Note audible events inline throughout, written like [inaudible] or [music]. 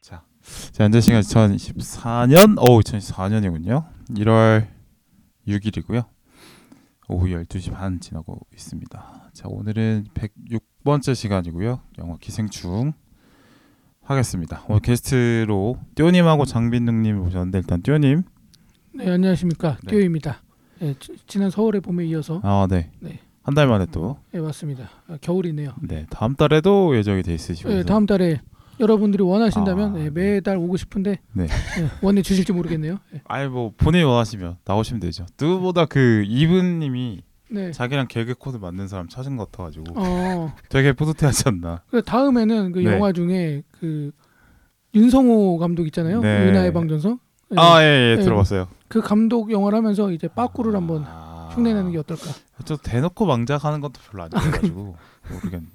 자, 현재 시간 2014년, 오 2014년이군요. 1월 6일이고요. 오후 12시 반 지나고 있습니다. 자, 오늘은 106번째 시간이고요. 영화 기생충 하겠습니다. 오늘 게스트로 띠오님하고 장빈능님 모셨는데 일단 띠오님, 네 안녕하십니까 네. 띠오입니다. 네, 지- 지난 서울의 봄에 이어서 아 네, 네. 한 달 만에 또, 네, 왔습니다. 아, 겨울이네요. 네 다음 달에도 예정이 돼 있으시고, 네, 다음 달에 여러분들이 원하신다면 아, 네, 네. 매달 오고 싶은데 네. 네, 원해 주실지 모르겠네요. 네. 아니 뭐 본인이 원하시면 나오시면 되죠. 누구보다 그 이분님이 네. 자기랑 개그 코드 맞는 사람 찾은 것 같아가지고 어, [laughs] 되게 뿌듯해하지 않나. 그 다음에는 그 네. 영화 중에 그 윤성호 감독 있잖아요. 네. 은하해방전선. 네. 아 예 예 네. 들어봤어요. 그 감독 영화를 하면서 이제 빠꾸를 한번 아. 흉내내는 게 어떨까? 저 대놓고 망작하는 것도 별로 안 좋아가지고 [laughs] 모르겠네.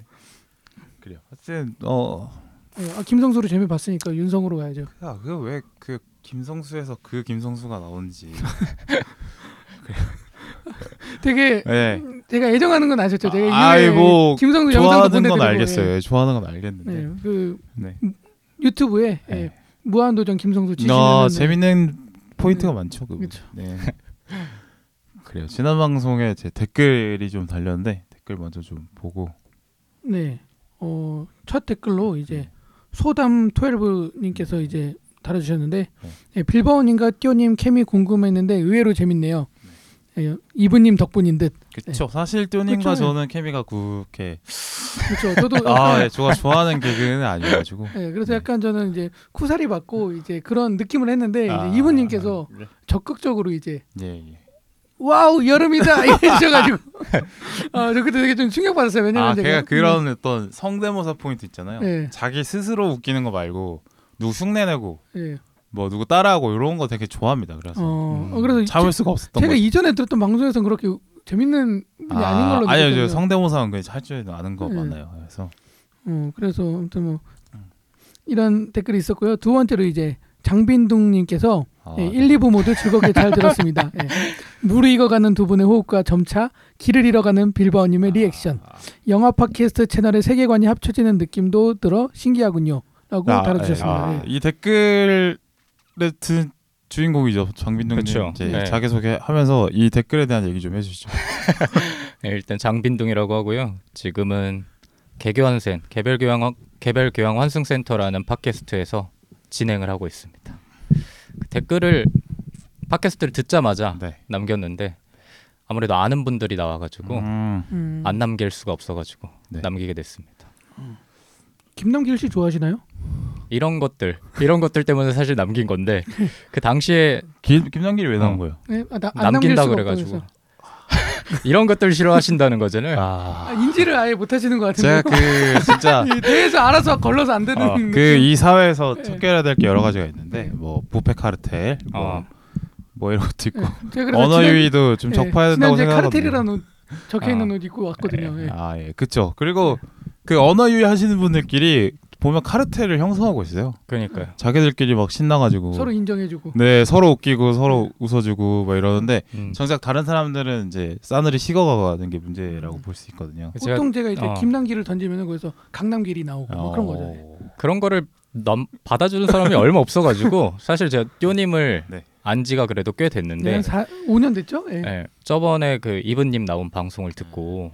그래요. 하여튼 어, 네, 아, 김성수로 재미 봤으니까 윤성으로 가야죠. 야 그 왜 그 김성수에서 그 김성수가 나오는지. [laughs] 되게 네. 제가 애정하는 건 아셨죠? 제가 아이, 이후에 뭐 김성수 영상도 좋아하는 건 보내드리고 알겠어요. 예. 예, 좋아하는 건 알겠는데. 네, 그 네. 유튜브에 네. 예, 무한도전 김성수 치시면 아, 네. 재밌는 포인트가 많죠. 그분. 그쵸. 네. [laughs] 그래요. 지난 방송에 제 댓글이 좀 달렸는데 댓글 먼저 좀 보고. 네. 어, 첫 댓글로 이제 소담 12님께서 이제 달아주셨는데 네. 예, 빌바오님과 띠오님 케미 궁금했는데 의외로 재밌네요. 예, 이분님 덕분인 듯. 그쵸. 사실 띠오님과 그쵸. 저는 케미가 그렇게 그렇죠. 저도 [laughs] 아, 예, 제가 좋아하는 개그는 아니어가지고. 예, 그래서 네. 약간 저는 이제 쿠사리 받고 이제 그런 느낌을 했는데 아, 이제 이분님께서 그래? 적극적으로 이제 예, 예. 와우 여름이다 [laughs] 이러셔가지고 아, 저 그때 되게 좀 충격받았어요. 왜냐면 아, 제가 걔가 그런 어떤 성대모사 포인트 있잖아요. 네. 자기 스스로 웃기는 거 말고 누구 흉내내고 예. 뭐 누구 따라하고 이런 거 되게 좋아합니다. 그래서 어, 음, 어, 그래서 참을 수가 없었던 제가 거죠. 이전에 들었던 방송에서는 그렇게 재밌는 분이 아, 닌 걸로 아니요, 저. 성대모사는 그냥 할 줄 아는 거 네. 많아요. 그래서 어, 그래서 아무튼 뭐 음. 이런 댓글이 있었고요. 두 번째로 이제 장빈둥님께서 아, 예, 1, 2부 모두 즐겁게 잘 들었습니다. 예. 무르익어가는 두 분의 호흡과 점차 길을 잃어가는 빌바오님의 리액션. 아, 영화 팟캐스트 채널의 세계관이 합쳐지는 느낌도 들어 신기하군요. 라고 아, 달아주셨습니다. 아, 예. 이 댓글의 든 주인공이죠. 장빈동님 그쵸. 이제 네. 자기소개하면서 이 댓글에 대한 얘기 좀 해주시죠. [laughs] 네, 일단 장빈둥이라고 하고요. 지금은 개교환센 개별 교양 개별 교양 환승센터라는 팟캐스트에서 진행을 하고 있습니다. 그 댓글을 팟캐스트를 듣자마자 네. 남겼는데 아무래도 아는 분들이 나와가지고 음, 음, 안 남길 수가 없어가지고 네. 남기게 됐습니다. 김남길 씨 좋아하시나요? 이런 것들 이런 것들 때문에 사실 남긴 건데 그 당시에 김 김남길이 왜 나온 어. 거예요? 네, 아, 나, 안 남길 남긴다 수가 그래가지고. [laughs] 이런 것들 싫어하신다는 거잖아요. 아, 아, 인지를 아예 못하시는 것 같은데. 제가 그 진짜 [laughs] 이 대에서 알아서 걸러서 안 되는. 어, 그이 사회에서 네. 척결해야 될 게 여러 가지가 있는데 뭐 부패 카르텔 뭐, 어. 뭐 이런 것도 있고 예, 제가 그래서 언어 지난- 유희도 좀 예, 적파해야 된다고 지난주에 생각하거든요. 카르텔이라는 옷 적혀 있는 아. 옷 입고 왔거든요. 예. 아 예, 그쵸. 그리고 그 언어 유희 하시는 분들끼리 보면 카르텔을 형성하고 있어요. 그러니까요. 자기들끼리 막 신나가지고 서로 인정해주고. 네 서로 웃기고 서로 웃어주고 막 이러는데 음. 정작 다른 사람들은 이제 싸늘히 식어가는 게 문제라고 볼수 있거든요. 제가 보통 제가 이제 어. 김남길을 던지면 거기서 강남길이 나오고 뭐 그런 거죠. 예. 그런 거를 넘, 받아주는 사람이 얼마 없어가지고 [laughs] 사실 제가 띠오님을 네. 안지가 그래도 꽤 됐는데 네, 한 사, 5년 됐죠? 예. 예, 저번에 그 이브님 나온 방송을 듣고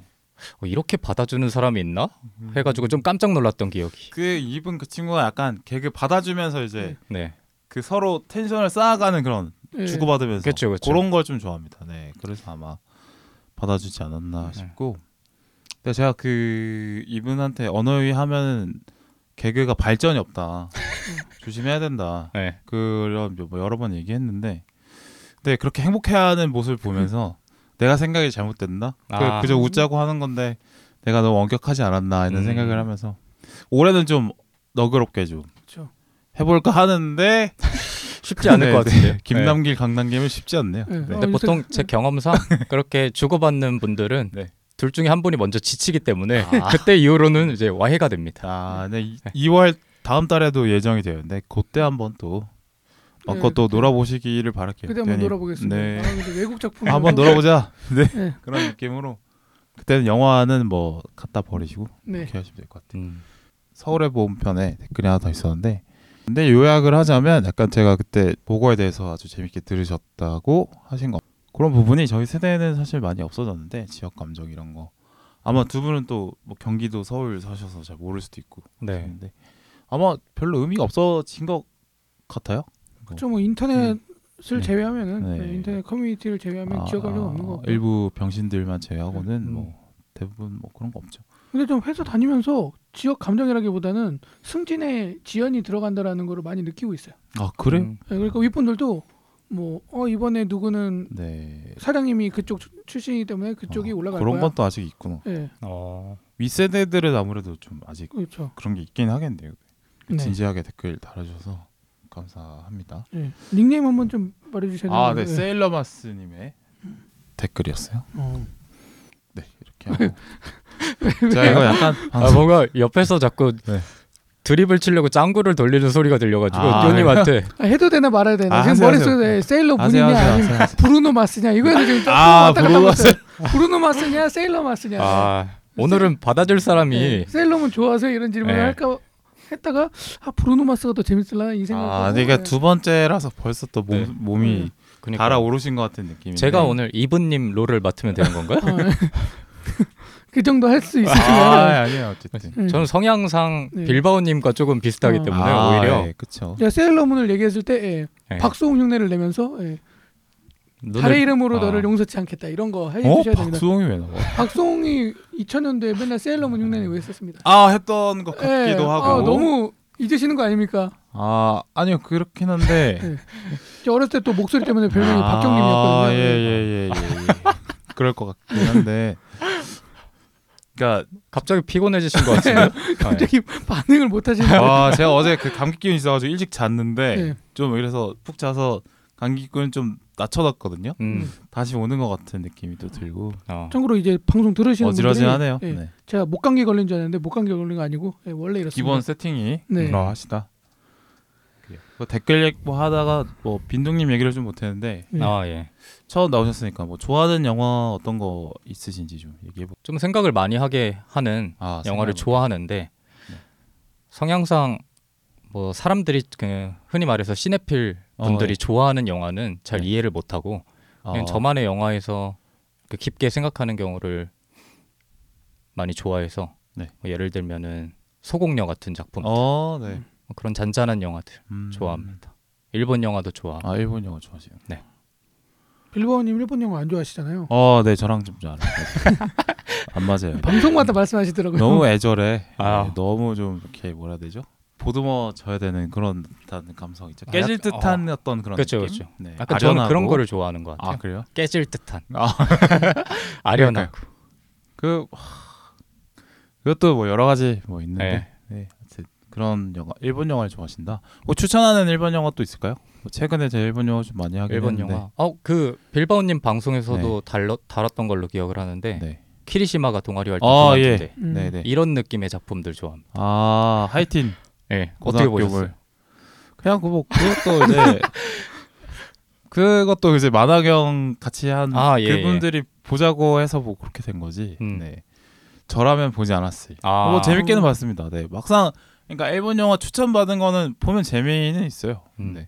어, 이렇게 받아주는 사람이 있나 해가지고 좀 깜짝 놀랐던 기억이 그 이분 그 친구가 약간 개그 받아주면서 이제 네 그 서로 텐션을 쌓아가는 그런 예. 주고받으면서 그쵸, 그쵸. 그런 걸 좀 좋아합니다. 네, 그래서 아마 받아주지 않았나 네. 싶고. 근데 제가 그 이분한테 언어유희 하면 개그가 발전이 없다. [laughs] 조심해야 된다. 네. 그런 뭐 여러 번 얘기했는데, 근데 그렇게 행복해하는 모습을 보면서 내가 생각이 잘못됐나? 아. 그, 그저 웃자고 하는 건데 내가 너무 엄격하지 않았나 이런 음. 생각을 하면서 올해는 좀 너그럽게 좀 그렇죠. 해볼까 하는데 [laughs] 쉽지 않을 네, 것 같은데 네. 김남길 강남길은 쉽지 않네요. 네. 네. 근데 어, 보통 제 경험상 [laughs] 그렇게 주고받는 분들은 네. 둘 중에 한 분이 먼저 지치기 때문에 아. [laughs] 그때 이후로는 이제 와해가 됩니다. 아, 네. 이, 2월 다음 달에도 예정이 되어 있는데 그때 한번 또 마음껏 또 놀아보시기를 바랄게요. 그때 한번 대현님. 놀아보겠습니다. 네. 아, 근데 외국 작품 한번 놀아보자. [laughs] 네. 네. 그런 느낌으로 그때는 영화는 뭐 갖다 버리시고 네. 이렇게 하시면 될 것 같아요. 음. 서울의 보험편에 댓글이 하나 더 있었는데 근데 요약을 하자면 약간 제가 그때 보고에 대해서 아주 재밌게 들으셨다고 하신 거 그런 부분이 저희 세대는 사실 많이 없어졌는데 지역 감정 이런 거 아마 두 분은 또 뭐 경기도 서울 사셔서 잘 모를 수도 있고 네. 근데 아마 별로 의미가 없어진 것 같아요. 그렇죠. 뭐 인터넷을 네. 제외하면은 네. 네, 인터넷 커뮤니티를 제외하면 지역 감정 없는 거 같고. 일부 병신들만 제외하고는 음. 뭐 대부분 뭐 그런 거 없죠. 근데 좀 회사 다니면서 지역 감정이라기보다는 승진에 지연이 들어간다라는 거를 많이 느끼고 있어요. 아 그래? 음. 네, 그러니까 윗분들도 뭐 어, 이번에 누구는 네. 사장님이 그쪽 출- 출신이기 때문에 그쪽이 어, 올라갈 그런 거야. 건또 아직 있구나. 네, 어. 윗세대들은 아무래도 좀 아직 그렇죠. 그런 게 있긴 하겠네요. 네. 진지하게 댓글 달아주셔서 감사합니다. 네. 닉네임 한번 좀 말해주셔야 아. 네, 세일러마스님의 댓글이었어요. 어. 네, 이렇게 하고. [laughs] 자, 이거 약간 아 뭔가 옆에서 자꾸 네. 드립을 치려고 짱구를 돌리는 소리가 들려가지고 아, 띠오님한테 [laughs] 아, 해도 되나 말아야 되나 아, 지금 하세요, 머릿속에 하세요. 세일러 하세요, 문이냐 하세요, 아니면 하세요, 하세요. 브루노 마스냐 이거에서 지금 아, 왔다 갔다 브루노 하고 있어요. 브루노 마스냐 세일러 마스냐 아 오늘은 받아줄 사람이 네, 세일러문 좋아하세요 이런 질문을 네. 할까 했다가 아 브루노 마스가 더 재밌을라나 이 생각 아, 근데 이게 두 번째라서 벌써 또 몸, 네. 몸이 그러니까 달아오르신 것 같은 느낌이. 제가 오늘 이분님 롤을 맡으면 되는 건가요? [laughs] 그 정도 할수 아, 있으시면 아니에요, 어쨌든. 네. 저는 성향상 네. 빌바오님과 조금 비슷하기 어. 때문에 아, 오히려 예, 그쵸. 제가 세일러문을 얘기했을 때 예, 네. 박수홍 흉내를 내면서 예, 달의 이름으로 아. 너를 용서치 않겠다 이런 거 어? 해주셔야 됩니다. 박수홍이 왜 나와? 박수홍이 2000년도에 맨날 세일러문 흉내 내 고 했었습니다. 아, 했던 것 예, 같기도 하고. 아, 너무 잊으시는 거 아닙니까? 아, 아니요, 그렇긴 한데. 네. 저 어렸을 때 또 목소리 때문에 별명이 아, 박경림이었거든요. 예, 예, 예, 예, 예. [laughs] 그럴 것 같긴 한데. 그러니까 갑자기 피곤해지신 것 같은데요? [laughs] 갑자기 반응을 못 하시는 아, 제가 어제 그 감기 기운 있어가지고 일찍 잤는데 네. 좀 이래서 푹 자서 감기 기운 좀 낮춰놨거든요. 음. 다시 오는 것 같은 느낌이 또 들고 어. 참고로 이제 방송 들으시는 어지러지하네요. 예, 네. 제가 목감기 걸린 줄 알았는데 목감기 걸린 거 아니고 예, 원래 이렇습니다. 기본 세팅이 네. 그러하시다. 그래요. 그 댓글 얘기 뭐 하다가 뭐 빈둥님 얘기를 좀 못했는데 네. 아 예. 처음 나오셨으니까 뭐 좋아하는 영화 어떤 거 있으신지 좀 얘기해 보. 좀 생각을 많이 하게 하는 아, 영화를. 좋아하는데 네. 성향상 뭐 사람들이 그 흔히 말해서 시네필 분들이 어, 예. 좋아하는 영화는 잘 네. 이해를 못하고 그냥 어, 저만의 영화에서 그 깊게 생각하는 경우를 많이 좋아해서 네. 뭐 예를 들면은 소공녀 같은 작품 어, 네. 뭐 그런 잔잔한 영화들 음. 좋아합니다. 일본 영화도 좋아. 아 일본 영화 좋아하시요 빌보어님 일본 영화 안 좋아하시잖아요. 어, 네 저랑 좀 잘. 안 맞아요. [laughs] 방송마다 말씀하시더라고요. 너무 애절해. 아. 네, 너무 좀 이렇게 뭐라 해야 되죠? 보듬어 져야 되는 그런 듯한 감성 있죠. 아, 깨질 듯한 어 떤 그런 그렇죠, 느낌. 그렇죠. 네. 약간 저는 그런 아련하고. 거를 좋아하는 것 같아요. 아 그래요? 깨질 듯한 아 [laughs] 아련하고. 그 하, 그것도 뭐 여러 가지 뭐 있는데 네. 네. 하여튼 그런 영화 일본 영화를 좋아하신다. 뭐 추천하는 일본 영화 또 있을까요? 뭐 최근에 제 일본 영화 좀 많이 하긴 일본 했는데. 영화. 어그 빌바오님 방송에서도 달러, 다뤘던 걸로 기억을 하는데 네. 키리시마가 동아리 활동 아. 예. 음. 네 네. 이런 느낌의 작품들 좋아합니다. 아 하이틴 예. 어떻게 보셨어요? 그냥 그뭐 그것도 이제 [laughs] 그것도 이제 만화경 같이 한 아, 예, 그분들이 보자고 해서 뭐 그렇게 된 거지. 음. 네. 저라면 보지 않았어요. 아, 뭐 재밌게는 봤습니다. 네. 막상 그러니까 일본 영화 추천 받은 거는 보면 재미는 있어요. 음. 네.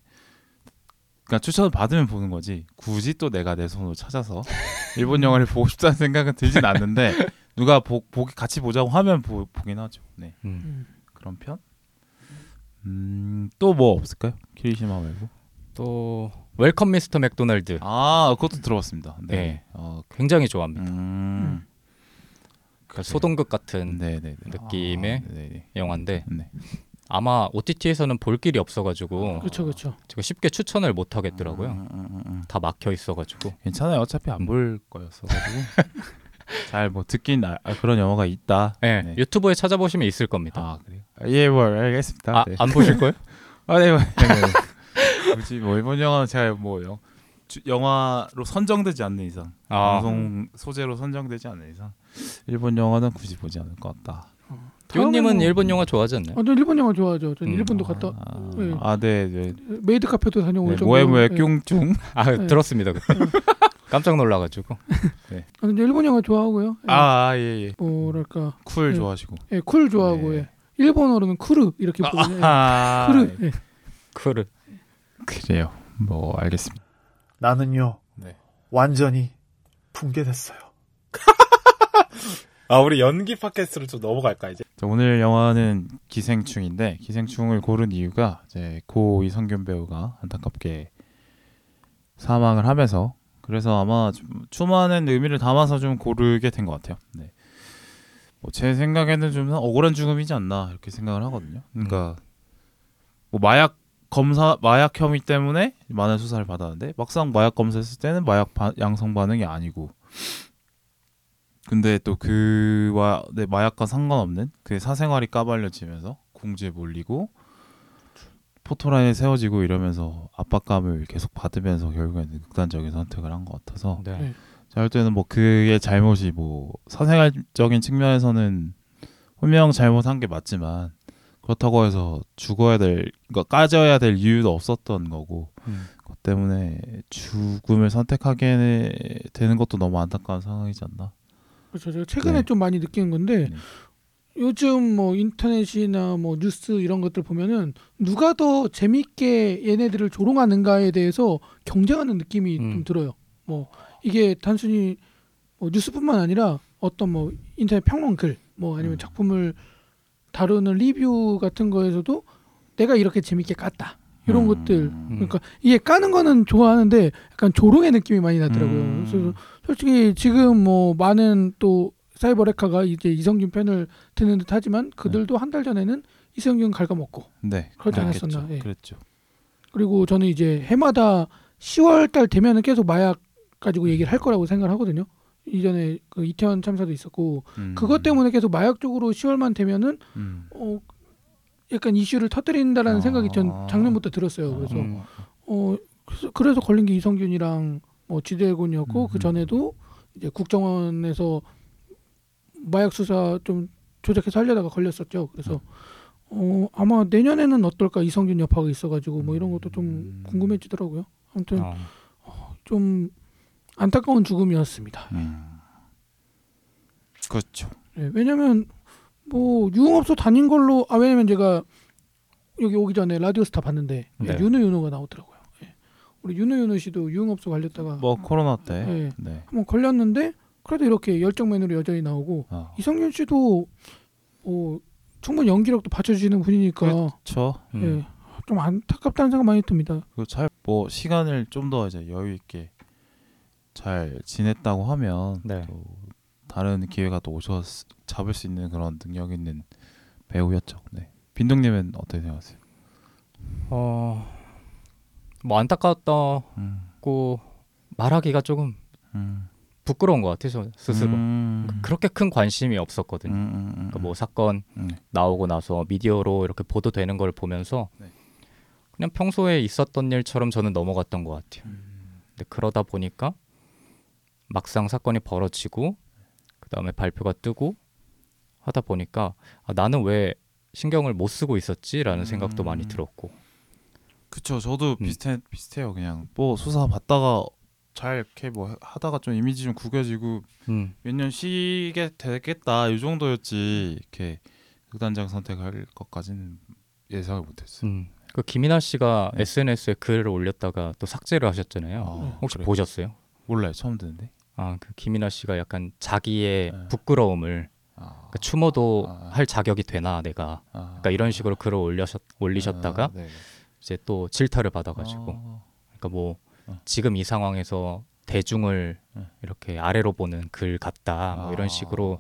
그러니까 추천 받으면 보는 거지. 굳이 또 내가 내 손으로 찾아서 일본 영화를 보고 싶다는 생각은 들진 않는데 [laughs] 누가 보, 보기 같이 보자고 하면 보, 보긴 하죠. 네. 음. 음. 그런 편? 음, 또 뭐 없을까요? 키리시마 말고. 또 웰컴 미스터 맥도날드 아, 그것도 들어봤습니다. 네. 네. 어, 굉장히 좋아합니다. 음. 그러니까 소동극 같은 네, 네, 네. 느낌의 아, 네, 네. 영화인데 네. 아마 OTT에서는 볼 길이 없어가지고 그렇죠, 그렇죠. 제가 쉽게 추천을 못 하겠더라고요. 음, 음, 음, 음. 다 막혀 있어가지고. 괜찮아요. 어차피 안 볼 거였어 가지고. [laughs] 잘 뭐 듣긴 아, 아, 그런 영화가 있다. 네, 네. 유튜브에 찾아보시면 있을 겁니다. 아, 그래요? 아, 예, 뭐 알겠습니다. 아, 네. 안 보실 거예요? [laughs] 아, 네. 뭐, 네, 네. 굳이 뭐 일본 영화는 제가 뭐 영, 주, 영화로 선정되지 않는 이상, 아. 방송 소재로 선정되지 않는 이상 일본 영화는 굳이 보지 않을 것 같다. 기호님은 다음에는- 일본 영화 좋아하지 않나요? 아, 저 일본 영화 좋아하죠. 전 음. 일본도 갔다 아, 네. 아, 네, 네. 메이드 카페도 다녀올 네 정도. 萌え 萌え 네. キュン. 아 네. 들었습니다. 깜짝 놀라가지고. [laughs] 아, 근데 일본 영화 좋아하고요. 예. 아, 아, 예, 예. 뭐랄까 쿨 네. 좋아하시고. 예, 쿨 좋아하고 네. 예. 일본어로는 クール 이렇게 부르는 예. 아, クール. 예. 그를 그래요. 뭐 알겠습니다. 나는요 네. 완전히 붕괴됐어요. [laughs] 아, 우리 연기 팟캐스트로 좀 넘어갈까 이제. 자, 오늘 영화는 기생충인데 기생충을 고른 이유가 이제 고 이선균 배우가 안타깝게 사망을 하면서 그래서 아마 좀 추모하는 의미를 담아서 좀 고르게 된 것 같아요. 네. 뭐 제 생각에는 좀 억울한 죽음이지 않나 이렇게 생각을 하거든요. 그러니까 뭐 마약 검사 마약 혐의 때문에 많은 수사를 받았는데 막상 마약 검사했을 때는 마약 바- 양성 반응이 아니고 근데 또 그와 네, 마약과 상관없는 그 사생활이 까발려지면서 궁지에 몰리고 포토라인에 세워지고 이러면서 압박감을 계속 받으면서 결국에는 극단적인 선택을 한 것 같아서 네. 네. 제가 할 때는 뭐 그의 잘못이 뭐 사생활적인 측면에서는 분명 잘못한 게 맞지만 그렇다고 해서 죽어야 될 그러니까 까져야 될 이유도 없었던 거고 음. 그것 때문에 죽음을 선택하게 되는 것도 너무 안타까운 상황이지 않나 그렇죠. 제가 최근에 네. 좀 많이 느낀 건데 네. 요즘 뭐 인터넷이나 뭐 뉴스 이런 것들 보면은 누가 더 재밌게 얘네들을 조롱하는가에 대해서 경쟁하는 느낌이 음. 좀 들어요. 뭐 이게 단순히 뭐 뉴스뿐만 아니라 어떤 뭐 인터넷 평론 글, 뭐 아니면 음. 작품을 다루는 리뷰 같은 거에서도 내가 이렇게 재밌게 깠다 이런 음. 것들. 그러니까 이게 까는 거는 좋아하는데 약간 조롱의 느낌이 많이 나더라고요. 음. 그래서 솔직히 지금 뭐 많은 또 사이버 레카가 이제 이성균 편을 드는 듯 하지만 그들도 한 달 전에는 이성균 갉아먹고 네 그러지 그랬겠죠. 않았었나, 예. 그랬죠 그리고 저는 이제 해마다 10월 달 되면은 계속 마약 가지고 얘기를 할 거라고 생각을 하거든요. 이전에 그 이태원 참사도 있었고 음. 그것 때문에 계속 마약 쪽으로 10월만 되면은 음. 어 약간 이슈를 터뜨린다라는 아. 생각이 전 작년부터 들었어요. 그래서 음. 어 그래서, 걸린 게 이성균이랑 뭐 지대곤이었고 음. 그 전에도 이제 국정원에서 마약 수사 좀 조작해서 하려다가 걸렸었죠. 그래서 어 아마 내년에는 어떨까 이성균 여파가 있어가지고 뭐 이런 것도 좀 음. 궁금해지더라고요. 아무튼 어. 좀 안타까운 죽음이었습니다. 음. 그렇죠 예, 왜냐면 뭐 유흥업소 다닌 걸로 아 왜냐면 제가 여기 오기 전에 라디오스타 봤는데 네. 윤우 윤우가 나오더라고요. 예. 우리 윤우 윤우 씨도 유흥업소 걸렸다가 뭐 코로나 때 예. 네. 한번 걸렸는데 그래도 이렇게 열정맨으로 여전히 나오고 아. 이성균 씨도 어, 충분히 연기력도 받쳐주시는 분이니까 그렇죠 음. 예, 좀 안타깝다는 생각 많이 듭니다. 그 잘 뭐 시간을 좀 더 이제 여유 있게 잘 지냈다고 하면 네. 또 다른 기회가 또 오셔 잡을 수 있는 그런 능력 있는 배우였죠. 네. 빈동님은 어떻게 생각하세요? 어, 뭐 안타까웠다고 음, 말하기가 조금 음, 부끄러운 것 같아요 저 스스로. 음, 그렇게 큰 관심이 없었거든요. 음, 음, 음, 그러니까 뭐 사건 음, 나오고 나서 미디어로 이렇게 보도되는 걸 보면서 네. 그냥 평소에 있었던 일처럼 저는 넘어갔던 것 같아요. 근데 그러다 보니까 막상 사건이 벌어지고 그 다음에 발표가 뜨고 하다 보니까 아, 나는 왜 신경을 못 쓰고 있었지라는 생각도 많이 음. 들었고 그쵸. 저도 음. 비슷해 비슷해요. 그냥 뭐 수사 받다가 잘 이렇게 뭐 하다가 좀 이미지 좀 구겨지고 음, 몇년 쉬게 되겠다 이 정도였지 이렇게 극단적 선택할 것까지는 예상을 못했어요. 음. 그 김이나 씨가 네. SNS에 글을 올렸다가 또 삭제를 하셨잖아요. 아, 혹시 그래요? 보셨어요? 몰라요. 처음 듣는데. 아, 그 김이나 씨가 약간 자기의 네. 부끄러움을 아, 그러니까 추모도 아. 할 자격이 되나 내가 아, 그러니까 이런 식으로 글을 올려셨, 올리셨다가 아, 네. 이제 또 질타를 받아가지고 아, 그러니까 뭐 어. 지금 이 상황에서 대중을 네. 이렇게 아래로 보는 글 같다 뭐 이런 아. 식으로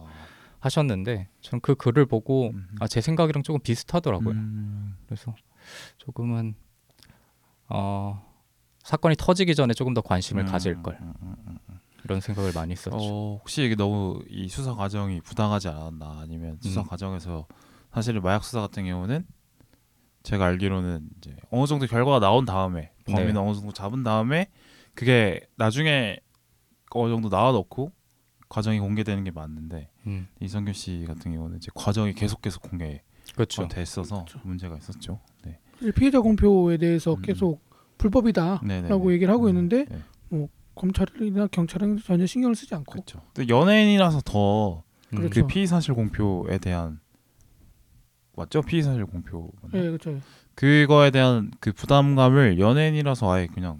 하셨는데 저는 그 글을 보고 음. 아, 제 생각이랑 조금 비슷하더라고요. 음, 그래서 조금은 어, 사건이 터지기 전에 조금 더 관심을 음, 가질 걸 음, 음, 음. 이런 생각을 많이 했었죠. 어, 혹시 이게 너무 이 수사 과정이 부당하지 않았나 아니면 수사 음. 과정에서 사실 마약 수사 같은 경우는 제가 알기로는 이제 어느 정도 결과가 나온 다음에 범인을 네. 어느 정도 잡은 다음에 그게 나중에 어느 정도 나와놓고 과정이 공개되는 게 맞는데 음, 이성균 씨 같은 경우는 이제 과정이 계속 계속 공개가 그렇죠. 됐어서 그렇죠. 문제가 있었죠. 네. 피해자 공표에 대해서 음. 계속 불법이다라고 네네네. 얘기를 하고 음, 있는데 네. 검찰이나 경찰은 전혀 신경을 쓰지 않고 그렇죠. 또 연예인이라서 더그 음, 그렇죠. 피의 사실 공표에 대한 맞죠? 피의 사실 공표? 예, 그렇죠. 그거에 대한 그 부담감을 연예인이라서 아예 그냥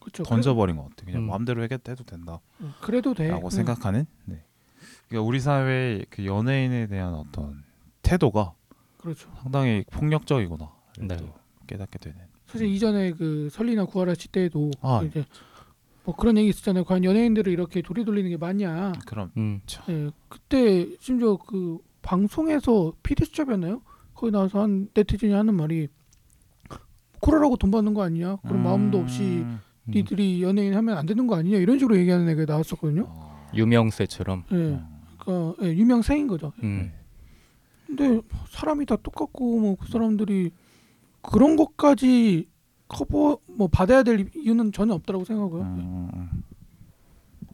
그렇죠. 던져버린 것 같아. 그냥 음. 마음대로 해도 된다라고 그래, 그래도 돼. 음. 생각하는. 네. 그러니까 우리 사회의 그 연예인에 대한 어떤 태도가 그렇죠. 상당히 폭력적이구나. 네. 또 깨닫게 되는. 사실 이전에 그 설리나 구하라치 때도 아. 이제 뭐 그런 얘기 있었잖아요. 과연 연예인들을 이렇게 돌이 돌리는 게 맞냐? 그럼 음, 예, 그때 심지어 그 방송에서 PD 수첩이었나요? 거기 나와서 한 네티즌이 하는 말이 코라라고 돈 받는 거 아니냐? 그런 마음도 없이 음. 음. 니들이 연예인 하면 안 되는 거 아니냐? 이런 식으로 얘기하는 애가 나왔었거든요. 어. 유명세처럼. 예, 음. 그러니까 예, 유명세인 거죠. 음, 근데 사람이 다 똑같고 뭐 그 사람들이 그런 것까지 커버 뭐 받아야 될 이유는 전혀 없다라고 생각하고요. 음, 음.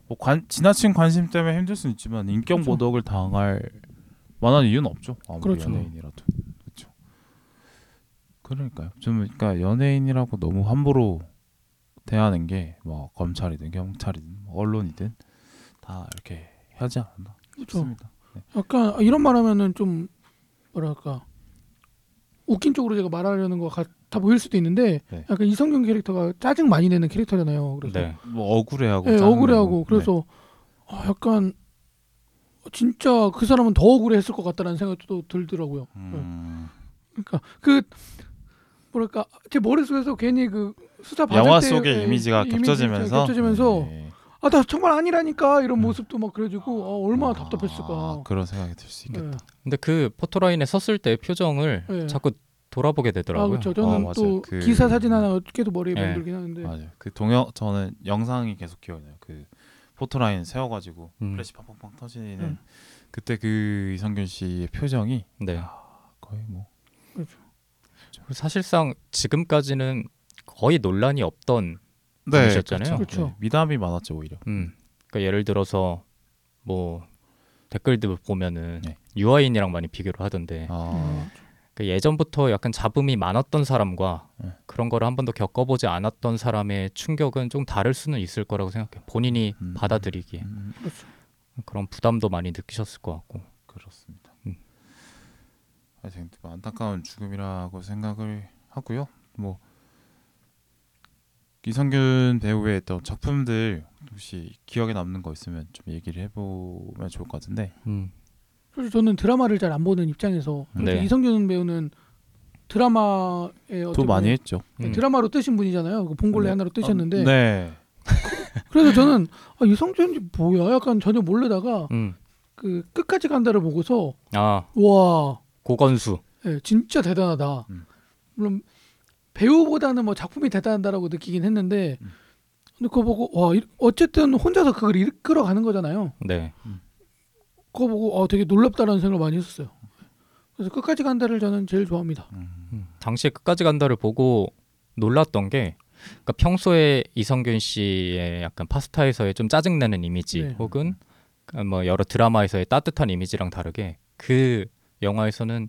뭐 관, 지나친 관심 때문에 힘들 수는 있지만 인격 그렇죠. 모독을 당할 만한 이유는 없죠. 아무리 그렇죠. 연예인이라도 그러니까요. 좀 그러니까 연예인이라고 너무 함부로 대하는 게 뭐 검찰이든 경찰이든 뭐 언론이든 다 이렇게 하지 않나 그렇죠. 싶습니다. 약간 이런 말하면은 좀 뭐랄까 웃긴 쪽으로 제가 말하려는 것 같아 보일 수도 있는데 네. 약간 이성균 캐릭터가 짜증 많이 내는 캐릭터잖아요. 그래서 네. 뭐 억울해하고 예, 짜증내고. 억울해하고 네. 그래서 아, 약간 진짜 그 사람은 더 억울했을 것 같다는 생각도 들더라고요. 음, 그러니까 그 뭐랄까 제 머릿속에서 괜히 그 수사 받을 영화 때 속의 예, 이미지가 이미지 겹쳐지면서 겹쳐지면서 네. 아나 정말 아니라니까 이런 음. 모습도 막 그래지고 어, 얼마나 아, 답답했을까. 그런 생각이 들 수 있겠다. 네. 근데 그 포토라인에 섰을 때 표정을 네. 자꾸 돌아보게 아 되더라고요. 그렇죠. 저는 어, 맞아요. 또 그- 기사 사진 하나 계속 머리에 네. 맴돌긴 하는데 맞아요. 그 동영 저는 영상이 계속 기억나요. 그 포토라인 세워가지고 음. 플래시 팡팡팡 터지는 음. 그때 그 이성균 씨의 표정이 네. 거의 뭐 사실상 지금까지는 거의 논란이 없던 네, 분이셨잖아요. 그렇죠. 네, 미담이 많았죠 오히려. 음. 그러니까 예를 들어서 뭐 댓글들 보면은 네. 유아인이랑 많이 비교를 하던데 아, 그러니까 예전부터 약간 잡음이 많았던 사람과 네. 그런 거를 한 번도 겪어보지 않았던 사람의 충격은 좀 다를 수는 있을 거라고 생각해요. 본인이 음. 받아들이기에 음, 그렇죠. 그런 부담도 많이 느끼셨을 것 같고. 그렇습니다. 음. 하여튼 뭐 안타까운 죽음이라고 생각을 하고요. 뭐 이성균 배우의 또 작품들 혹시 기억에 남는 거 있으면 좀 얘기를 해보면 좋을 것 같은데. 음. 사실 저는 드라마를 잘 안 보는 입장에서 네. 이성균 배우는 드라마에 또 어떻게 많이 보면 했죠. 음. 드라마로 뜨신 분이잖아요. 그 봉골레 네. 하나로 뜨셨는데 어, 네. 그래서 저는 아, 이성균이 뭐야? 약간 전혀 모르다가 음. 그 끝까지 간다를 보고서 아 와 고건수. 예, 진짜 대단하다. 음. 물론 배우보다는 뭐 작품이 대단하다라고 느끼긴 했는데 음. 근데 그거 보고 와 이- 어쨌든 혼자서 그걸 이끌어 가는 거잖아요. 네. 그거 보고 어, 되게 놀랍다라는 생각을 많이 했었어요. 그래서 끝까지 간다를 저는 제일 좋아합니다. 음, 음. 당시에 끝까지 간다를 보고 놀랐던 게 그러니까 평소에 이성균 씨의 약간 파스타에서의 좀 짜증내는 이미지 네. 혹은 뭐 여러 드라마에서의 따뜻한 이미지랑 다르게 그 영화에서는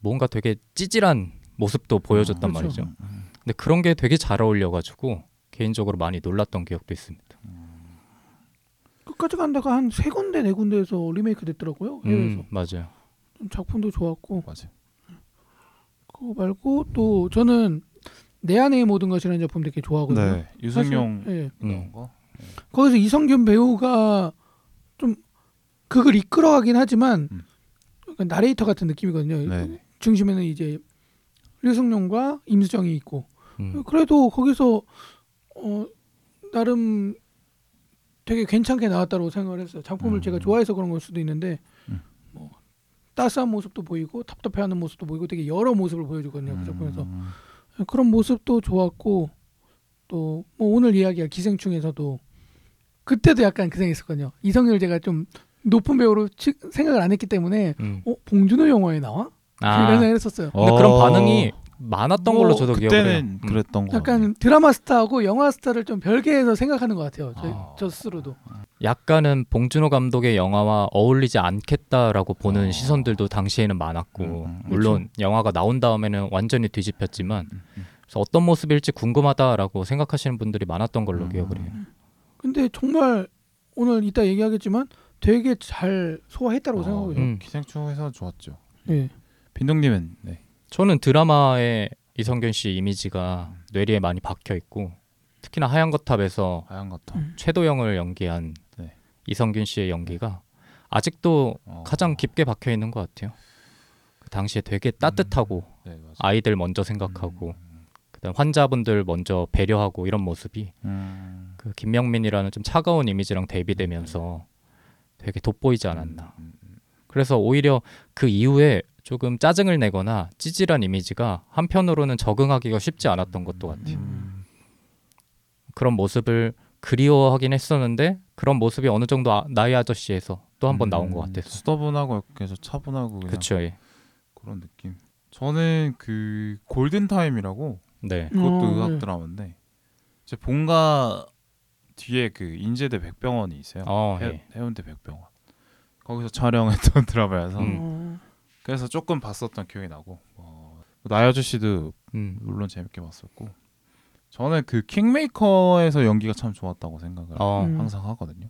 뭔가 되게 찌질한 모습도 보여줬단 그렇죠. 말이죠. 근데 그런 게 되게 잘 어울려가지고 개인적으로 많이 놀랐던 기억도 있습니다. 끝까지 간다가 한 세 군데 네 군데에서 리메이크 됐더라고요. 해외에서 음, 맞아요. 좀 작품도 좋았고 맞아요. 그거 말고 또 저는 내 안의 모든 것이라는 작품 되게 좋아하거든요. 네. 유승용 사실, 예. 나온 음. 거. 거기서 이성균 배우가 좀 그걸 이끌어가긴 하지만 음. 나레이터 같은 느낌이거든요. 네. 중심에는 이제 류승룡과 임수정이 있고 음, 그래도 거기서 어 나름 되게 괜찮게 나왔다고 생각을 했어요. 작품을 음. 제가 좋아해서 그런 걸 수도 있는데 음. 뭐 따스한 모습도 보이고 답답해하는 모습도 보이고 되게 여러 모습을 보여주거든요. 그 작품에서 음, 그런 모습도 좋았고 또 뭐 오늘 이야기할 기생충에서도 그때도 약간 그 생각했었거든요. 이성열 제가 좀 높은 배우로 치- 생각을 안 했기 때문에 음. 어 봉준호 영화에 나와? 아, 이런 생각을 했었어요. 근데 그런 어. 반응이 많았던 뭐 걸로 저도 기억을 해요. 그때는 음. 그랬던 거 약간 드라마 스타하고 영화 스타를 좀 별개해서 생각하는 것 같아요. 저, 아. 저 스스로도. 약간은 봉준호 감독의 영화와 어울리지 않겠다라고 보는 어. 시선들도 당시에는 많았고 음, 음. 물론 영화가 나온 다음에는 완전히 뒤집혔지만 음, 음. 그래서 어떤 모습일지 궁금하다라고 생각하시는 분들이 많았던 걸로 음. 기억을 해요. 근데 정말 오늘 이따 얘기하겠지만 되게 잘 소화했다고 생각해요. 음. 기생충에서 좋았죠. 예. 빈동님은 네. 저는 드라마에 이성균 씨 이미지가 뇌리에 많이 박혀 있고 특히나 하얀 거탑에서 하얀 거탑. 음. 최도영을 연기한 네. 이성균 씨의 연기가 아직도 어. 가장 깊게 박혀 있는 것 같아요. 그 당시에 되게 따뜻하고 네, 맞아. 아이들 먼저 생각하고 그다음 환자분들 먼저 배려하고 이런 모습이 음. 그 김명민이라는 좀 차가운 이미지랑 대비되면서 되게 돋보이지 않았나. 음, 음, 그래서 오히려 그 이후에 조금 짜증을 내거나 찌질한 이미지가 한편으로는 적응하기가 쉽지 않았던 것도 같아요. 음. 그런 모습을 그리워하긴 했었는데 그런 모습이 어느 정도 아, 나이 아저씨에서 또 한번 나온 것 음, 같아서. 수더분하고 계속 차분하고 그렇죠. 예. 그런 느낌. 저는 그 골든 타임이라고 네. 그것도 어, 의학 네. 드라마인데 제 본가 뒤에 그 인제대 백병원이 있어요. 어, 해, 예. 해운대 백병원. 거기서 촬영했던 [laughs] 드라마여서 음. 어, 그래서 조금 봤었던 기억이 나고 어, 나이 아저씨도 음. 물론 재밌게 봤었고 저는 그 킹메이커에서 연기가 참 좋았다고 생각을 어. 음. 항상 하거든요.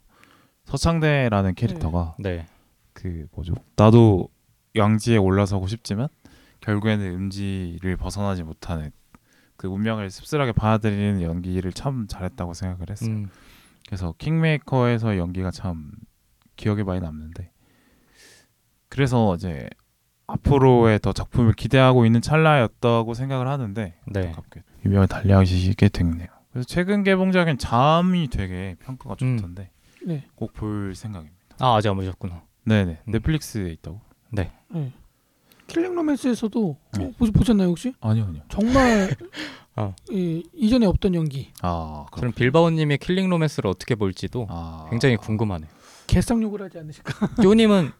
서창대라는 캐릭터가 네. 그 뭐죠? 나도 양지에 올라서고 싶지만 결국에는 음지를 벗어나지 못하는 그 운명을 씁쓸하게 받아들이는 연기를 참 잘했다고 생각을 했어요. 음. 그래서 킹메이커에서 연기가 참 기억에 많이 남는데 그래서 이제 앞으로의 더 작품을 기대하고 있는 찰나였다고 생각을 하는데 네. 유명을 달리하시게 됐네요. 그래서 최근 개봉작인 잠이 되게 평가가 음. 좋던데 네. 꼭볼 생각입니다. 아 아직 안 보셨구나. 네네 음. 넷플릭스에 있다고? 네. 킬링 로맨스에서도 네. 어, 보, 보셨나요 혹시? 아니요 아니요. 정말 [laughs] 아. 예, 이전에 없던 연기. 아 그럼 저는 빌바오님의 킬링 로맨스를 어떻게 볼지도 아 굉장히 궁금하네요. 개쌍욕을 하지 않으실까? [laughs] 뚀님은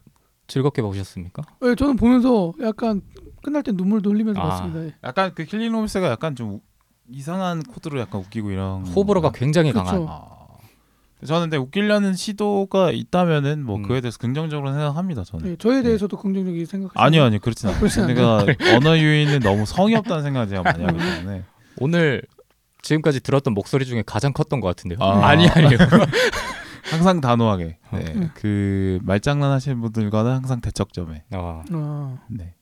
즐겁게 보셨습니까? 예, 저는 보면서 약간 끝날 때 눈물 흘리면서 아. 봤습니다. 예. 약간 그 킬링 로맨스가 약간 좀 우- 이상한 코드로 약간 웃기고 이런 호불호가? 굉장히 그쵸. 강한. 아. 저는 근데 웃기려는 시도가 있다면은 뭐 음. 그에 대해서 긍정적으로 생각합니다 저는. 예, 저에 대해서도 긍정적인 생각. 아니요 아니요 그렇진 아, 않아요. 내가 [laughs] 언어 유인은 너무 성의 없다는 생각을 제가 많이 하기 때문에 오늘 지금까지 들었던 목소리 중에 가장 컸던 것 같은데요. 아. [laughs] 아니 아니요. [laughs] 항상 단호하게 어. 네. 음. 그 말장난 하시는 분들과는 항상 대척점에 아, 아, 네.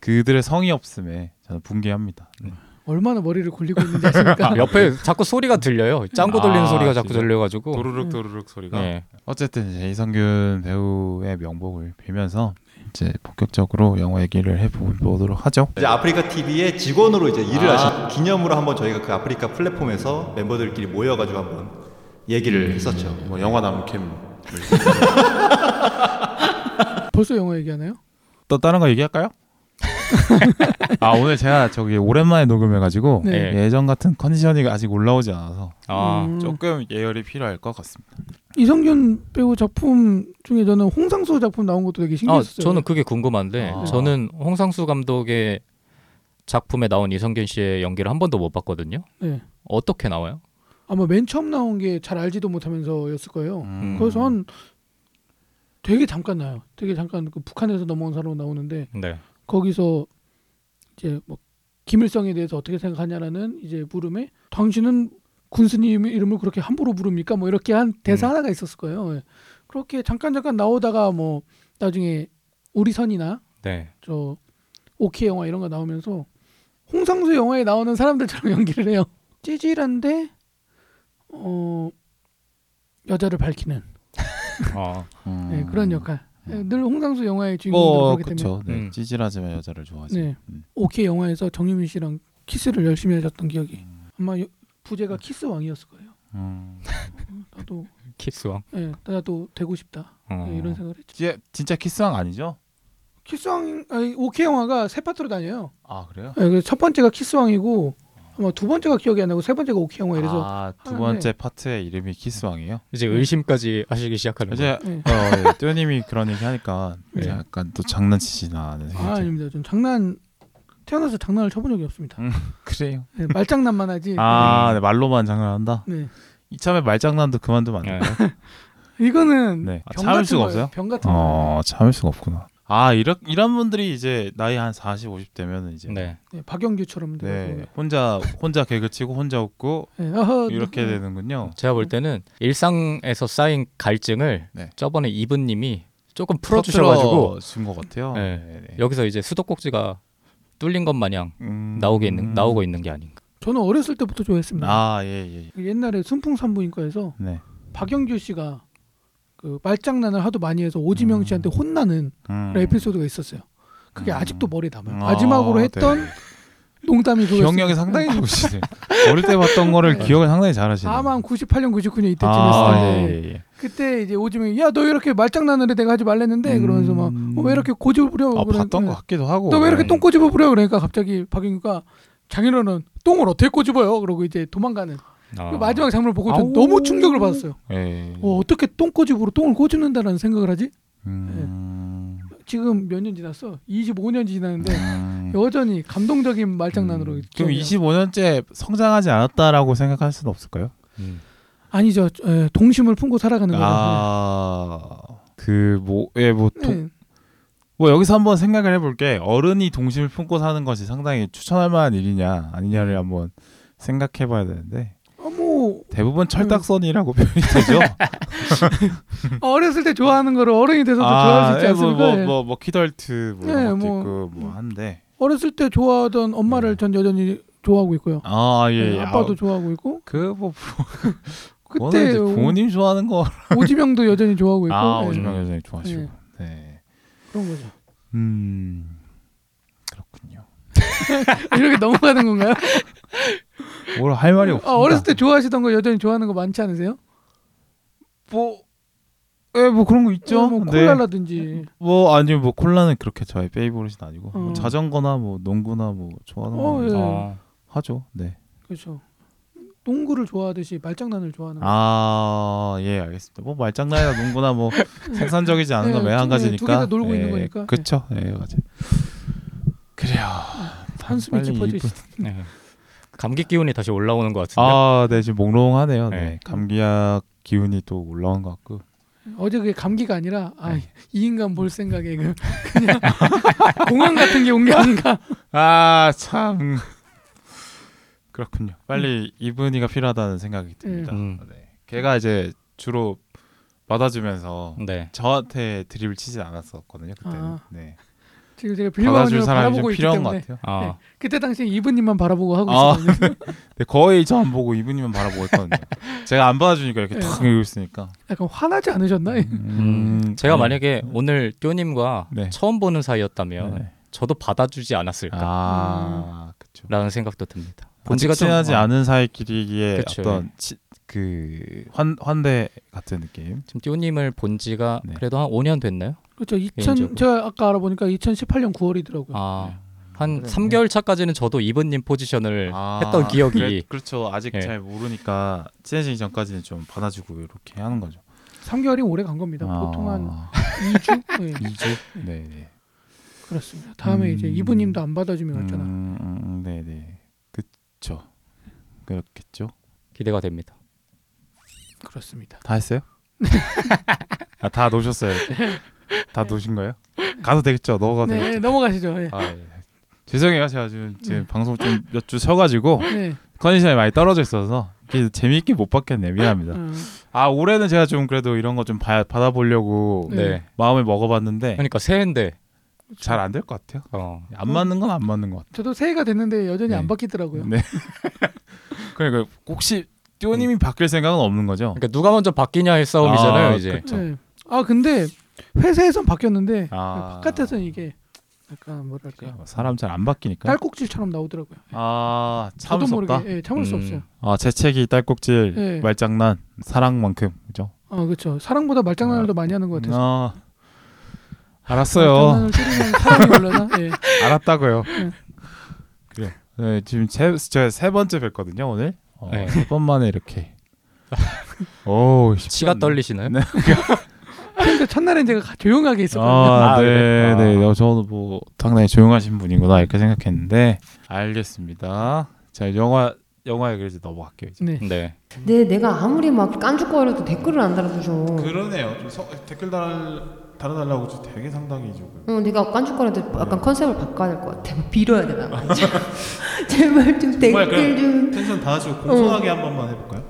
그들의 성의 없음에 저는 붕괴합니다. 네. 얼마나 머리를 굴리고 있는지 아십니까? [laughs] 옆에 자꾸 소리가 들려요. 짱구 돌리는 아, 소리가 자꾸 진짜? 들려가지고. 도르륵 음. 도르륵 소리가 네. 어쨌든 이제 이성균 배우의 명복을 빌면서 이제 본격적으로 영화 얘기를 해보도록 하죠. 이제 아프리카 TV의 직원으로 이제 일을 아. 하신 기념으로 한번 저희가 그 아프리카 플랫폼에서 멤버들끼리 모여가지고 한번 얘기를 했었죠. 뭐 영화 남캠 [laughs] 벌써 영화 얘기하나요? 또 다른 거 얘기할까요? 아 오늘 제가 저기 오랜만에 녹음해가지고 네. 예전 같은 컨디션이 아직 올라오지 않아서 아, 음. 조금 예열이 필요할 것 같습니다. 이성균 배우 작품 중에 저는 홍상수 작품 나온 것도 되게 아, 신기했어요. 저는 그게 궁금한데 아. 저는 홍상수 감독의 작품에 나온 이성균 씨의 연기를 한 번도 못 봤거든요. 네. 어떻게 나와요? 아마 맨 처음 나온 게 잘 알지도 못하면서였을 거예요. 음. 그래서 한 되게 잠깐 나요. 되게 잠깐 그 북한에서 넘어온 사람으로 나오는데 네. 거기서 이제 뭐 김일성에 대해서 어떻게 생각하냐라는 이제 물음에 당신은 군수님 이름을 그렇게 함부로 부릅니까? 뭐 이렇게 한 대사 음. 하나가 있었을 거예요. 예. 그렇게 잠깐 잠깐 나오다가 뭐 나중에 우리 선이나 네. 저 옥희의 영화 이런 거 나오면서 홍상수 영화에 나오는 사람들처럼 [laughs] 연기를 해요. 찌질한데 어 여자를 밝히는 [laughs] 어. 음. 네, 그런 역할. 예, 늘 홍상수 영화의 주인공들 뭐 그렇기 때문에. 그렇죠. 네, 음. 찌질하지만 여자를 좋아하지. 네. 음. 옥희의 영화에서 정유미 씨랑 키스를 열심히 하셨던 기억이. 아마 여- 부제가 키스 왕이었을 거예요. 음. 나도 [laughs] 키스왕. 예, 나도 되고 싶다. 어. 예, 이런 생각을 했죠. 진짜, 진짜 키스왕 아니죠? 키스 왕 아니, 옥희의 영화가 세 파트로 나눠요. 아 그래요? 예, 첫 번째가 키스 왕이고 아마 두 번째가 기억이 안 나고 세 번째가 옥희의 영화 이래서 아두 하는데- 번째 파트의 이름이 키스왕이에요? 이제 의심까지 하시기 시작하는 거예요. 이제 네. 어, 예, 뚀님이 그런 얘기 하니까 네. 이제 약간 또 장난치시나 하는 생각이 아 들어요. 아닙니다. 좀 장난 태어나서 장난을 쳐본 적이 없습니다. 음. [laughs] 그래요. 네, 말장난만 하지. 아, 네, 말로만 장난한다. 네. 이참에 말장난도 그만두면 안 네. 돼요? [laughs] 이거는 네. 아, 병 참을 같은 수가 거예요. 없어요? 병 같은 거. 어, 참을 수가 없구나. 아, 이런 이런 분들이 이제 나이 한 40, 50 되면은 이제 네. 네, 박영규처럼 네, 되고. 혼자 혼자 개그 치고 혼자 웃고 네. 어허, 이렇게 네. 되는군요. 제가 볼 때는 일상에서 쌓인 갈증을 네. 저번에 이분님이 조금 풀어주셔가지고 준것 같아요. 네. 네, 네. 여기서 이제 수도꼭지가 뚫린 것 마냥 음, 나오게 있는 음. 나오고 있는 게 아닌가. 저는 어렸을 때부터 좋아했습니다. 아, 예, 예. 옛날에 순풍산부인과에서 네. 박영규 씨가 그 말장난을 하도 많이 해서 오지명 음. 씨한테 혼나는 음. 에피소드가 있었어요. 그게 음. 아직도 머리에 남아요. 아, 마지막으로 했던 네. 농담이 그거였어요. 기억력이 상당히 좋으시네. 어릴 때 봤던 거를 네. 기억을 상당히 잘하시네. 아마 한 98년, 99년 이때쯤 아, 예, 텐데 예, 예. 그때 이제 오지명이 야 너 이렇게 말장난을 해 내가 하지 말랬는데 그러면서 막 음. 왜 이렇게 고집을 부려 아, 봤던 네. 것 같기도 하고. 너 왜 이렇게 네. 똥꼬집어 부려 그러니까 갑자기 박영규가 장인어른 똥을 어떻게 꼬집어요? 그러고 이제 도망가는 아. 그 마지막 장면을 보고 전 아우. 너무 충격을 받았어요. 예. 어, 어떻게 똥꼬집으로 똥을 꼬집는다라는 생각을 하지? 음. 지금 몇 년 지났어? 25년 지났는데 음. 여전히 감동적인 말장난으로 음. 그럼 기억해요. 25년째 성장하지 않았다라고 생각할 수는 없을까요? 음. 아니죠. 에, 동심을 품고 살아가는 거죠. 아, 그뭐예뭐 네. 네. 뭐 여기서 한번 생각을 해볼게. 어른이 동심을 품고 사는 것이 상당히 추천할 만한 일이냐 아니냐를 한번 생각해봐야 되는데 어, 뭐 대부분 철딱선이라고 표현이 되죠. [laughs] 어렸을 때 좋아하는 거를 어른이 돼서도 좋아할 수 있지 예, 않습니까? 뭐, 뭐, 예. 뭐, 뭐 키덜트 뭐 네, 것도 뭐, 있고 뭐 한데 어렸을 때 좋아하던 엄마를 네. 전 여전히 좋아하고 있고요. 아 예, 네, 예. 아빠도 좋아하고 있고 [laughs] 그뭐 그거는 그때 부모님 좋아하는 거. 오지명도 여전히 좋아하고 [laughs] 있고 아 예. 오지명 여전히 좋아하시고. 네. 네. 그런 거죠. 음. [laughs] 이렇게 넘어가는 건가요? [laughs] 뭘 할 말이 없습니다. 아, 어렸을 때 좋아하시던 거 여전히 좋아하는 거 많지 않으세요? 뭐, 예, 뭐 그런 거 있죠. 어, 뭐 네. 콜라라든지 뭐 아니 뭐 콜라는 그렇게 저의 페이보릿은 아니고 뭐 어. 자전거나 뭐 농구나 뭐 좋아하는 어, 거 예. 아. 하죠. 네. 그렇죠. 농구를 좋아하듯이 말장난을 좋아하는 거. 아, 예, 알겠습니다. 뭐 말장난이나 농구나 뭐 [laughs] 생산적이지 않은 건 네, 매한 두- 가지니까. 두 개 다 놀고 예, 있는 거니까. 그렇죠. 예, 맞아요. 그래요. 한숨이 깊어지. 이분- 네. 감기 기운이 다시 올라오는 것 같은데. 아, 네, 지금 몽롱하네요. 네. 네. 감기약 기운이 또 올라온 것 같고. 어제 그게 감기가 아니라 아, 네. 이 인간 볼 생각에 그 그냥 [laughs] 공황 같은 게 온 게 아닌가. 아, 참. 그렇군요. 빨리 이분이가 필요하다는 생각이 듭니다. 음. 네. 걔가 이제 주로 받아주면서 네. 저한테 드립을 치진 않았었거든요. 그때는. 아. 네. 지금 제가 빌려가는 사람이 좀 필요한 것 같아요. 아. 그때 당시 이분님만 바라보고 하고 아. 있었거든요. [laughs] 네, 거의 저 안 보고 이분이만 바라보고 있거든요. 제가 안 받아주니까 이렇게 네. 탁 이러고 있으니까. 약간 화나지 않으셨나? 음, 제가 네. 만약에 오늘 띠오님과 네. 처음 보는 사이였다면 네. 저도 받아주지 않았을까라는 아, 그렇죠. 생각도 듭니다. 본지가 본지가 좀 친하지 어, 않은 사이끼리의 그쵸, 어떤 치, 그 환, 환대 같은 느낌. 지금 띠오님을 본 지가 네. 그래도 한 5년 됐나요? 그렇죠. 2000 개인적으로. 제가 아까 알아보니까 2018년 9월이더라고요. 아, 한 그러네. 3개월 차까지는 저도 이분님 포지션을 아, 했던 기억이 그래, 그렇죠. 아직 네. 잘 모르니까 친해지기 전까지는 좀 받아주고 이렇게 하는 거죠. 3개월이 오래 간 겁니다. 보통 한 [laughs] 아, 2주? 네, 2주? 네, 네. 그렇습니다. 다음에 음. 이제 이분님도 안 받아주면 어쩌나. 음, 음, 네, 네. 그렇죠. 그렇겠죠. 기대가 됩니다. 그렇습니다. 다 했어요? [laughs] 아, 다 놓으셨어요. [laughs] 다 놓으신 거예요? 가도 되겠죠. 넣어가도 네, 되겠죠. 넘어가시죠. 네. 아, 예. 죄송해요. 제가 지금, 지금 네. 방송 좀 몇 주 쉬어가지고 네. 컨디션이 많이 떨어져 있어서 재미있게 못 받겠네. 미안합니다. 어, 아 올해는 제가 좀 그래도 이런 거 좀 받아보려고 네. 네. 마음을 먹어봤는데 그러니까 새해인데 잘 안 될 것 같아요. 어, 안 맞는 건 안 맞는 것 같아요. 저도 새해가 됐는데 여전히 네. 안 바뀌더라고요. 네. [laughs] 그러니까 혹시 띠오님이 바뀔 생각은 없는 거죠? 그러니까 누가 먼저 바뀌냐의 싸움이잖아요. 아, 이제 그쵸. 네. 아 근데 회사에선 바뀌었는데 아. 바깥에서는 이게 약간 뭐랄까 사람 잘 안 바뀌니까. 딸꾹질처럼 나오더라고요. 아 저도 참을 수 없다. 모르게 예, 참을 수 음. 없어요. 아 재채기, 딸꾹질, 네. 말장난, 사랑만큼 그죠? 아 그렇죠. 사랑보다 말장난을 더 많이 하는 것 같아서. 아 알았어요. 말장난을 때리면 사랑이 올라나. [laughs] 예. 알았다고요. 네. 그래. 네, 지금 세, 제가 세 번째 뵀거든요 오늘. 어, 네. 세번 만에 이렇게. [laughs] 오, 쉽지 치가 않네. 떨리시나요? [laughs] 네. 근데 첫날엔 제가 가- 조용하게 있었거든요. 아, 아, 네, 그래? 네. 아. 어, 저는 뭐 상당히 조용하신 분이구나 이렇게 생각했는데 알겠습니다. 자, 영화 영화에 그래서 넘어갈게요. 이제. 네. 네. 네, 내가 아무리 막 깐죽거려도 댓글을 안 달아주셔. 그러네요. 좀 서, 댓글 달 달아달라고 좀 되게 상당히 조금. 어, 내가 깐죽거려도 약간 컨셉을 바꿔야 될 것 같아. 막 빌어야 되나? 봐. [laughs] 제발 좀 정말 댓글 좀. 텐션 다 하시고 공손하게 한 번만 해볼까요?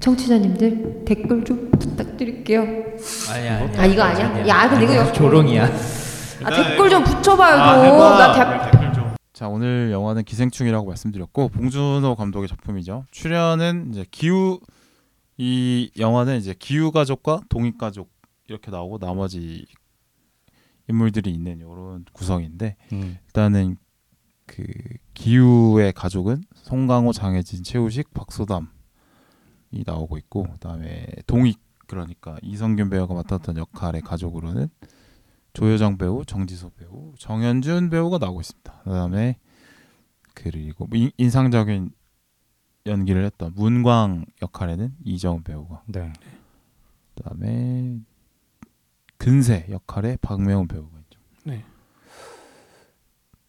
청취자님들 댓글 좀 부탁드릴게요. 아니야 아니야. 아 이거 아니야? 야, 근데 이거 역- 조롱이야. 아 댓글 좀 붙여봐요. 아. 나 대... 댓글 좀. 자 오늘 영화는 기생충이라고 말씀드렸고 봉준호 감독의 작품이죠. 출연은 이제 기우 이 영화는 이제 기우 가족과 동익 가족 이렇게 나오고 나머지 인물들이 있는 이런 구성인데 음. 일단은 그 기우의 가족은 송강호, 장혜진, 최우식, 박소담 이 나오고 있고 그다음에 동익 그러니까 이성균 배우가 맡았던 역할의 가족으로는 조효정 배우, 정지소 배우, 정현준 배우가 나오고 있습니다. 그다음에 그리고 인- 인상적인 연기를 했던 문광 역할에는 이정은 배우가 네. 그다음에 근세 역할에 박명훈 배우가 있죠. 네.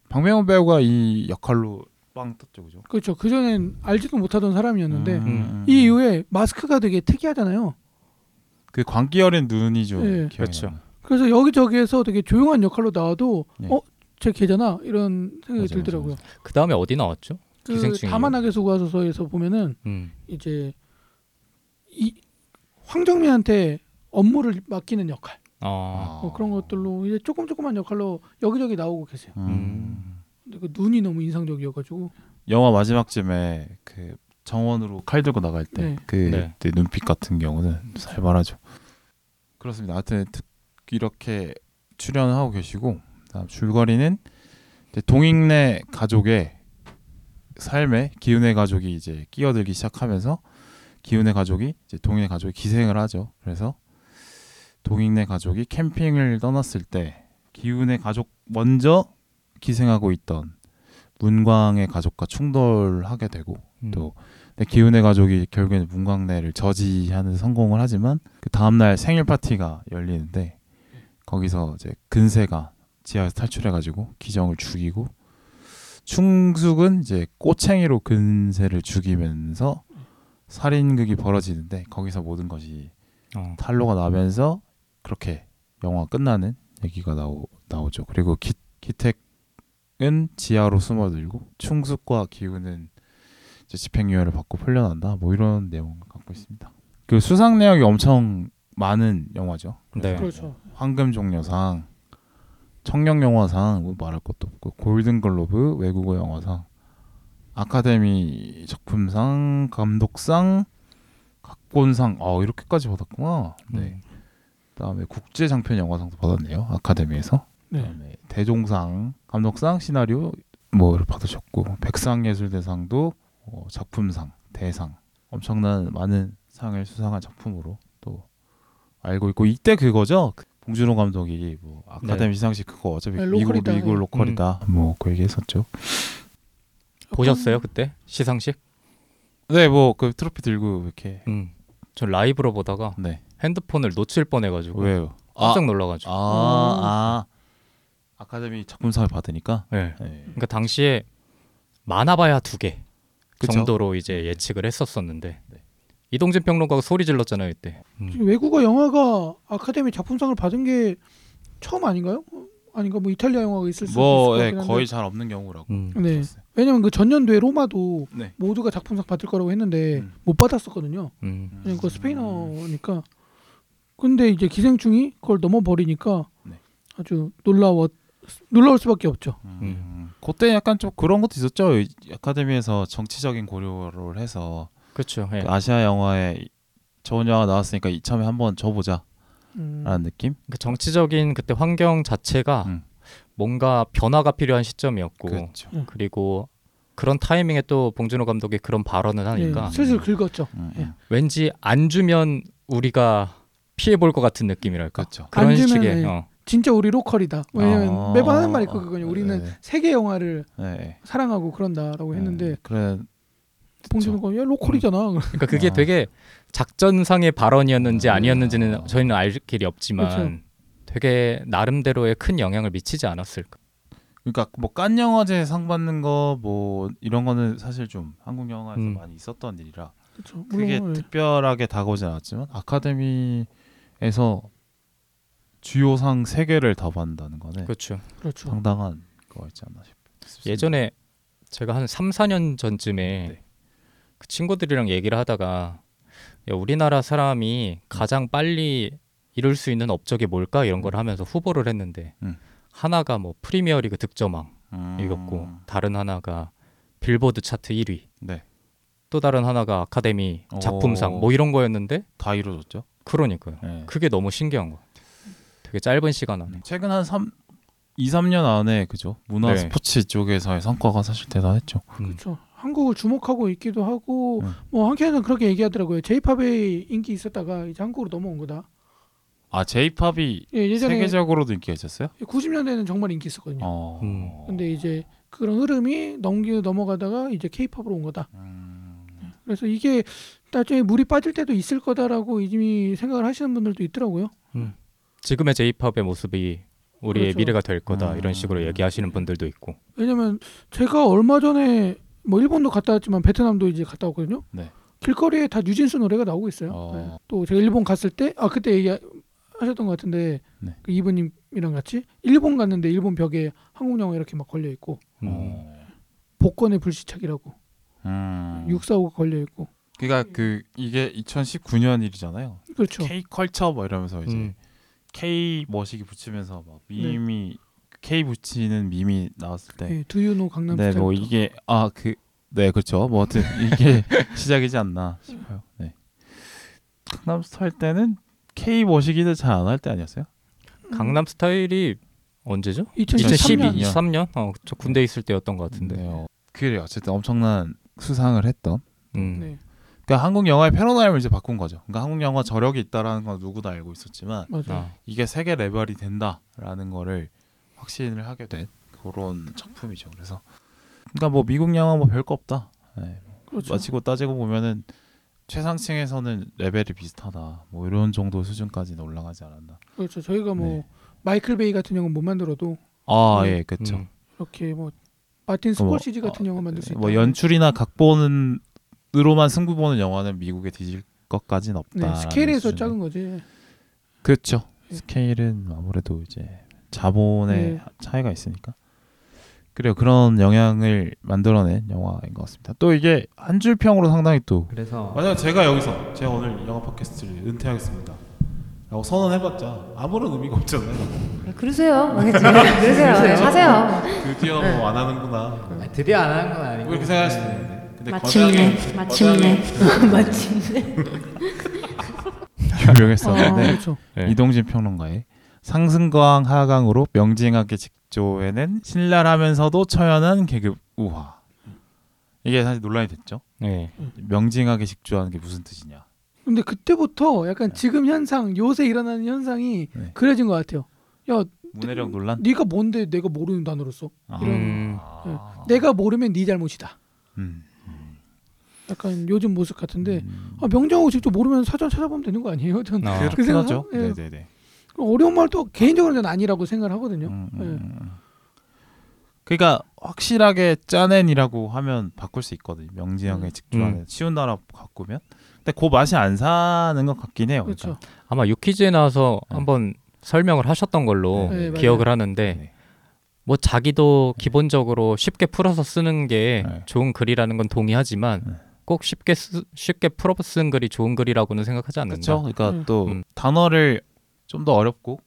박명훈 배우가 이 역할로 빵 떴죠, 그죠? 그렇죠. 그 전엔 알지도 못하던 사람이었는데 음. 이 이후에 마스크가 되게 특이하잖아요. 그 광기 어린 눈이 좀 네. 기억이 그렇죠. 그래서 여기저기에서 되게 조용한 역할로 나와도 네. 어, 제 걔잖아 이런 생각이 맞아, 들더라고요. 맞아, 그 다음에 어디 나왔죠? 그 기생충이. 다만하게 수고하소서에서 보면은 음. 이제 이 황정민한테 업무를 맡기는 역할 아. 뭐 그런 것들로 이제 조금 조금만 역할로 여기저기 나오고 계세요. 음. 근데 그 눈이 너무 인상적이어가지고 영화 마지막쯤에 그 정원으로 칼 들고 나갈 때 네. 그 네. 때 눈빛 같은 경우는 살벌하죠. 그렇습니다. 하여튼 특- 이렇게 출연하고 계시고 다음 줄거리는 동익내 가족의 삶에 기운의 가족이 이제 끼어들기 시작하면서 기운의 가족이 이제 동익내 가족이 기생을 하죠. 그래서 동익내 가족이 캠핑을 떠났을 때 기운의 가족 먼저 기생하고 있던 문광의 가족과 충돌하게 되고 음. 또 기운의 가족이 결국에는 문광래를 저지하는 데 성공을 하지만 그 다음날 생일 파티가 열리는데 거기서 이제 근세가 지하에서 탈출해가지고 기정을 죽이고 충숙은 이제 꼬챙이로 근세를 죽이면서 살인극이 벌어지는데 거기서 모든 것이 어. 탈로가 나면서 그렇게 영화 가 끝나는 얘기가 나오, 나오죠. 그리고 기, 기택 은 지하로 숨어들고 충숙과 기우는 이제 집행유예를 받고 풀려난다. 뭐 이런 내용을 갖고 있습니다. 그 수상 내역이 엄청 많은 영화죠. 네. 그렇죠. 황금 종려상, 청룡 영화상 뭐 말할 것도 없고 골든 글로브 외국어 영화상, 아카데미 작품상, 감독상, 각본상, 아 이렇게까지 받았구나. 네. 음. 그다음에 국제 장편 영화상도 받았네요. 아카데미에서. 네. 그다음에 대종상, 감독상, 시나리오 뭐를 받으셨고 백상예술대상도 어, 작품상, 대상 엄청난 많은 상을 수상한 작품으로 또 알고 있고 이때 그거죠. 그 봉준호 감독이 뭐 아카데미 시상식 그거 어차피 네, 미국 로컬이다. 미국 네. 로컬이다 뭐그 얘기했었죠. 보셨어요 그때 시상식? 네, 뭐 그 트로피 들고 이렇게 음. 저 라이브로 보다가 네 핸드폰을 놓칠 뻔해가지고 왜요? 깜짝 놀라가지고. 아, 아 아카데미 작품상을 받으니까. 네. 네. 그러니까 당시에 많아봐야 두 개? 정도로 이제 예측을 했었었는데 네. 이동진 평론가가 소리 질렀잖아요 이때. 음. 외국어 영화가 아카데미 작품상을 받은 게 처음 아닌가요? 어, 아닌가 뭐 이탈리아 영화가 있을 수도 뭐 있을 것 예, 같긴 한데. 거의 잘 없는 경우라고. 음. 네. 들었어요. 왜냐면 그 전년도에 로마도 네. 모두가 작품상 받을 거라고 했는데 음. 못 받았었거든요. 음. 왜냐면 그거 스페인어니까. 근데 이제 기생충이 그걸 넘어버리니까 네. 아주 놀라워 놀라울 수밖에 없죠. 음. 그때 약간 좀 그런 것도 있었죠. 이 아카데미에서 정치적인 고려를 해서 그렇죠. 예. 그 아시아 영화에 좋은 영화 나왔으니까 이참에 한번 줘보자라는 음. 느낌. 그 정치적인 그때 환경 자체가 음. 뭔가 변화가 필요한 시점이었고 그렇죠. 그리고 그런 타이밍에 또 봉준호 감독이 그런 발언을 하니까 네, 슬슬 긁었죠. 음, 예. 음. 왠지 안 주면 우리가 피해 볼 것 같은 느낌이랄까. 그렇죠. 그런 식의 네. 어. 진짜 우리 로컬이다. 왜냐면 아. 매번 하는 말이 그거거든요. 우리는 네. 세계 영화를 네. 사랑하고 그런다라고 했는데 네. 그래 봉준호가 야 로컬이잖아. 그러니까 그게 아. 되게 작전상의 발언이었는지 아. 아니었는지는 저희는 알 길이 없지만 그렇죠. 되게 나름대로의 큰 영향을 미치지 않았을까. 그러니까 뭐깐 영화제 상 받는 거 뭐 이런 거는 사실 좀 한국 영화에서 음. 많이 있었던 일이라 그렇죠. 그게 예. 특별하게 다가오진 않았지만 아카데미에서 주요 상 세 개를 다 받는다는 거는 그렇죠. 그렇죠. 상당한 거였지 않나 싶습니다. 예전에 제가 한 3, 4년 전쯤에 네. 그 친구들이랑 얘기를 하다가 야, 우리나라 사람이 가장 빨리 이룰 수 있는 업적이 뭘까 이런 걸 하면서 후보를 했는데 음. 하나가 뭐 프리미어리그 득점왕 음. 이겼고 다른 하나가 빌보드 차트 1위 네. 또 다른 하나가 아카데미 작품상 오. 뭐 이런 거였는데 다 이루어졌죠. 그러니까요. 네. 그게 너무 신기한 것 같아요. 되게 짧은 시간 안에. 최근 한 3, 2, 3년 안에 그죠 문화 네. 스포츠 쪽에서의 성과가 사실 대단했죠. 음. 그렇죠. 한국을 주목하고 있기도 하고 음. 뭐 한편에서는 그렇게 얘기하더라고요. J-팝의 인기 있었다가 이제 한국으로 넘어온 거다. 아 J-팝이 예, 예전에 세계적으로도 인기가 있었어요? 90년대에는 정말 인기 있었거든요. 어. 음. 근데 이제 그런 흐름이 넘기 넘어가다가 이제 K-팝으로 온 거다. 음. 그래서 이게 나중에 물이 빠질 때도 있을 거다라고 이미 생각을 하시는 분들도 있더라고요. 지금의 J-팝의 모습이 우리의 그렇죠. 미래가 될 거다 음. 이런 식으로 얘기하시는 분들도 있고. 왜냐면 제가 얼마 전에 뭐 일본도 갔다 왔지만 베트남도 이제 갔다 왔거든요. 네. 길거리에 다 뉴진스 노래가 나오고 있어요. 어. 네. 또 제가 일본 갔을 때 아 그때 얘기하셨던 것 같은데 네. 그 이브님이랑 같이 일본 갔는데 일본 벽에 한국 영화 이렇게 막 걸려 있고 음. 어. 복권의 불시착이라고 음. 645가 걸려 있고 그러니까 그 이게 2019년 일이잖아요. 그렇죠. K 컬처 뭐 이러면서 이제 음. K 머시기 붙이면서 막 밈이 K 붙이는 밈이 나왔을 때 네, 두유노 강남 네, 스타일. 뭐 이게 아 그 네 그렇죠. 뭐 하여튼 이게 [laughs] 시작이지 않나 싶어요. 네. 강남 스타일 때는 K 머시기를 잘 안 할 때 아니었어요? 강남 스타일이 언제죠? 2013년. 2012, 23년? 어, 저 군대 있을 때였던 것 같은데. 네. 어, 그래요. 어쨌든 엄청난 수상을 했던. 음. 네, 그러니까 한국 영화의 패러다임을 이제 바꾼 거죠. 그러니까 한국 영화 저력이 있다라는 건 누구도 알고 있었지만 맞아요. 아, 이게 세계 레벨이 된다라는 거를 확신을 하게 된 그런 작품이죠. 그래서 그러니까 뭐 미국 영화 뭐 별거 없다. 네. 그렇죠. 마치고 따지고 보면은 최상층에서는 레벨이 비슷하다. 뭐 이런 정도 수준까지는 올라가지 않았나. 그렇죠. 저희가 뭐 네. 마이클 베이 같은 영화 못 만들어도 아, 네. 예, 그렇죠. 음. 이렇게 뭐 마틴 뭐, 스콜시지 같은 영화 만들 수 있다. 뭐 연출이나 각본 으로만 승부 보는 영화는 미국에 뒤질 것까지는 없다. 네, 스케일에서 작은 거지. 그렇죠. 네. 스케일은 아무래도 이제 자본의 네. 차이가 있으니까. 그래요. 그런 영향을 만들어낸 영화인 것 같습니다. 또 이게 한 줄 평으로 상당히 또 그래서 만약 제가 여기서 제가 오늘 영화 팟캐스트를 은퇴하겠습니다. 라고 선언해봤자 아무런 의미가 없잖아요. 네, 그러세요. [laughs] 그러세요. 네, 하세요. 드디어 네. 뭐안 하는구나. 드디어 안 하는 건 아니고 뭐 이렇게 생각할 수 있는데. 근데 마침내, 거장이- 마침내, 거장이 [laughs] 마침내. [laughs] 유명했었는데 아, 그렇죠. 네. 이동진 평론가의 상승과항 하강으로 명징하게 직조해낸 신랄하면서도 처연한 계급 우화. 이게 사실 논란이 됐죠. 네. 명징하게 직조하는 게 무슨 뜻이냐. 근데 그때부터 약간 지금 현상, 요새 일어나는 현상이 네. 그려진 것 같아요. 야, 문해력 논란. 네가 뭔데 내가 모르는 단어를 써? 아. 이런- 음. 아. 내가 모르면 네 잘못이다. 음. 약간 요즘 모습 같은데 음. 아, 명정하고 직접 모르면 사전 찾아보면 되는 거 아니에요? 전 아. 그렇긴 생각- 하죠. 예. 네네네. 어려운 말도 개인적으로는 아니라고 생각을 하거든요. 음, 음, 예. 음. 그러니까 확실하게 짜낸이라고 하면 바꿀 수 있거든요. 음. 직조하는 음. 쉬운 나라 바꾸면. 근데 그 맛이 안 사는 것 같긴 해요. 그렇죠. 아마 유퀴즈에 나와서 네. 한번 설명을 하셨던 걸로 네, 맞아요. 기억을 하는데 네. 뭐 자기도 기본적으로 쉽게 풀어서 쓰는 게 네. 좋은 글이라는 건 동의하지만 네. 꼭 쉽게 쓰, 쉽게 풀어 쓴 글이 좋은 글이라고는 생각하지 않는다. 그렇죠. 그러니까 음. 또 음. 단어를 좀 더 어렵고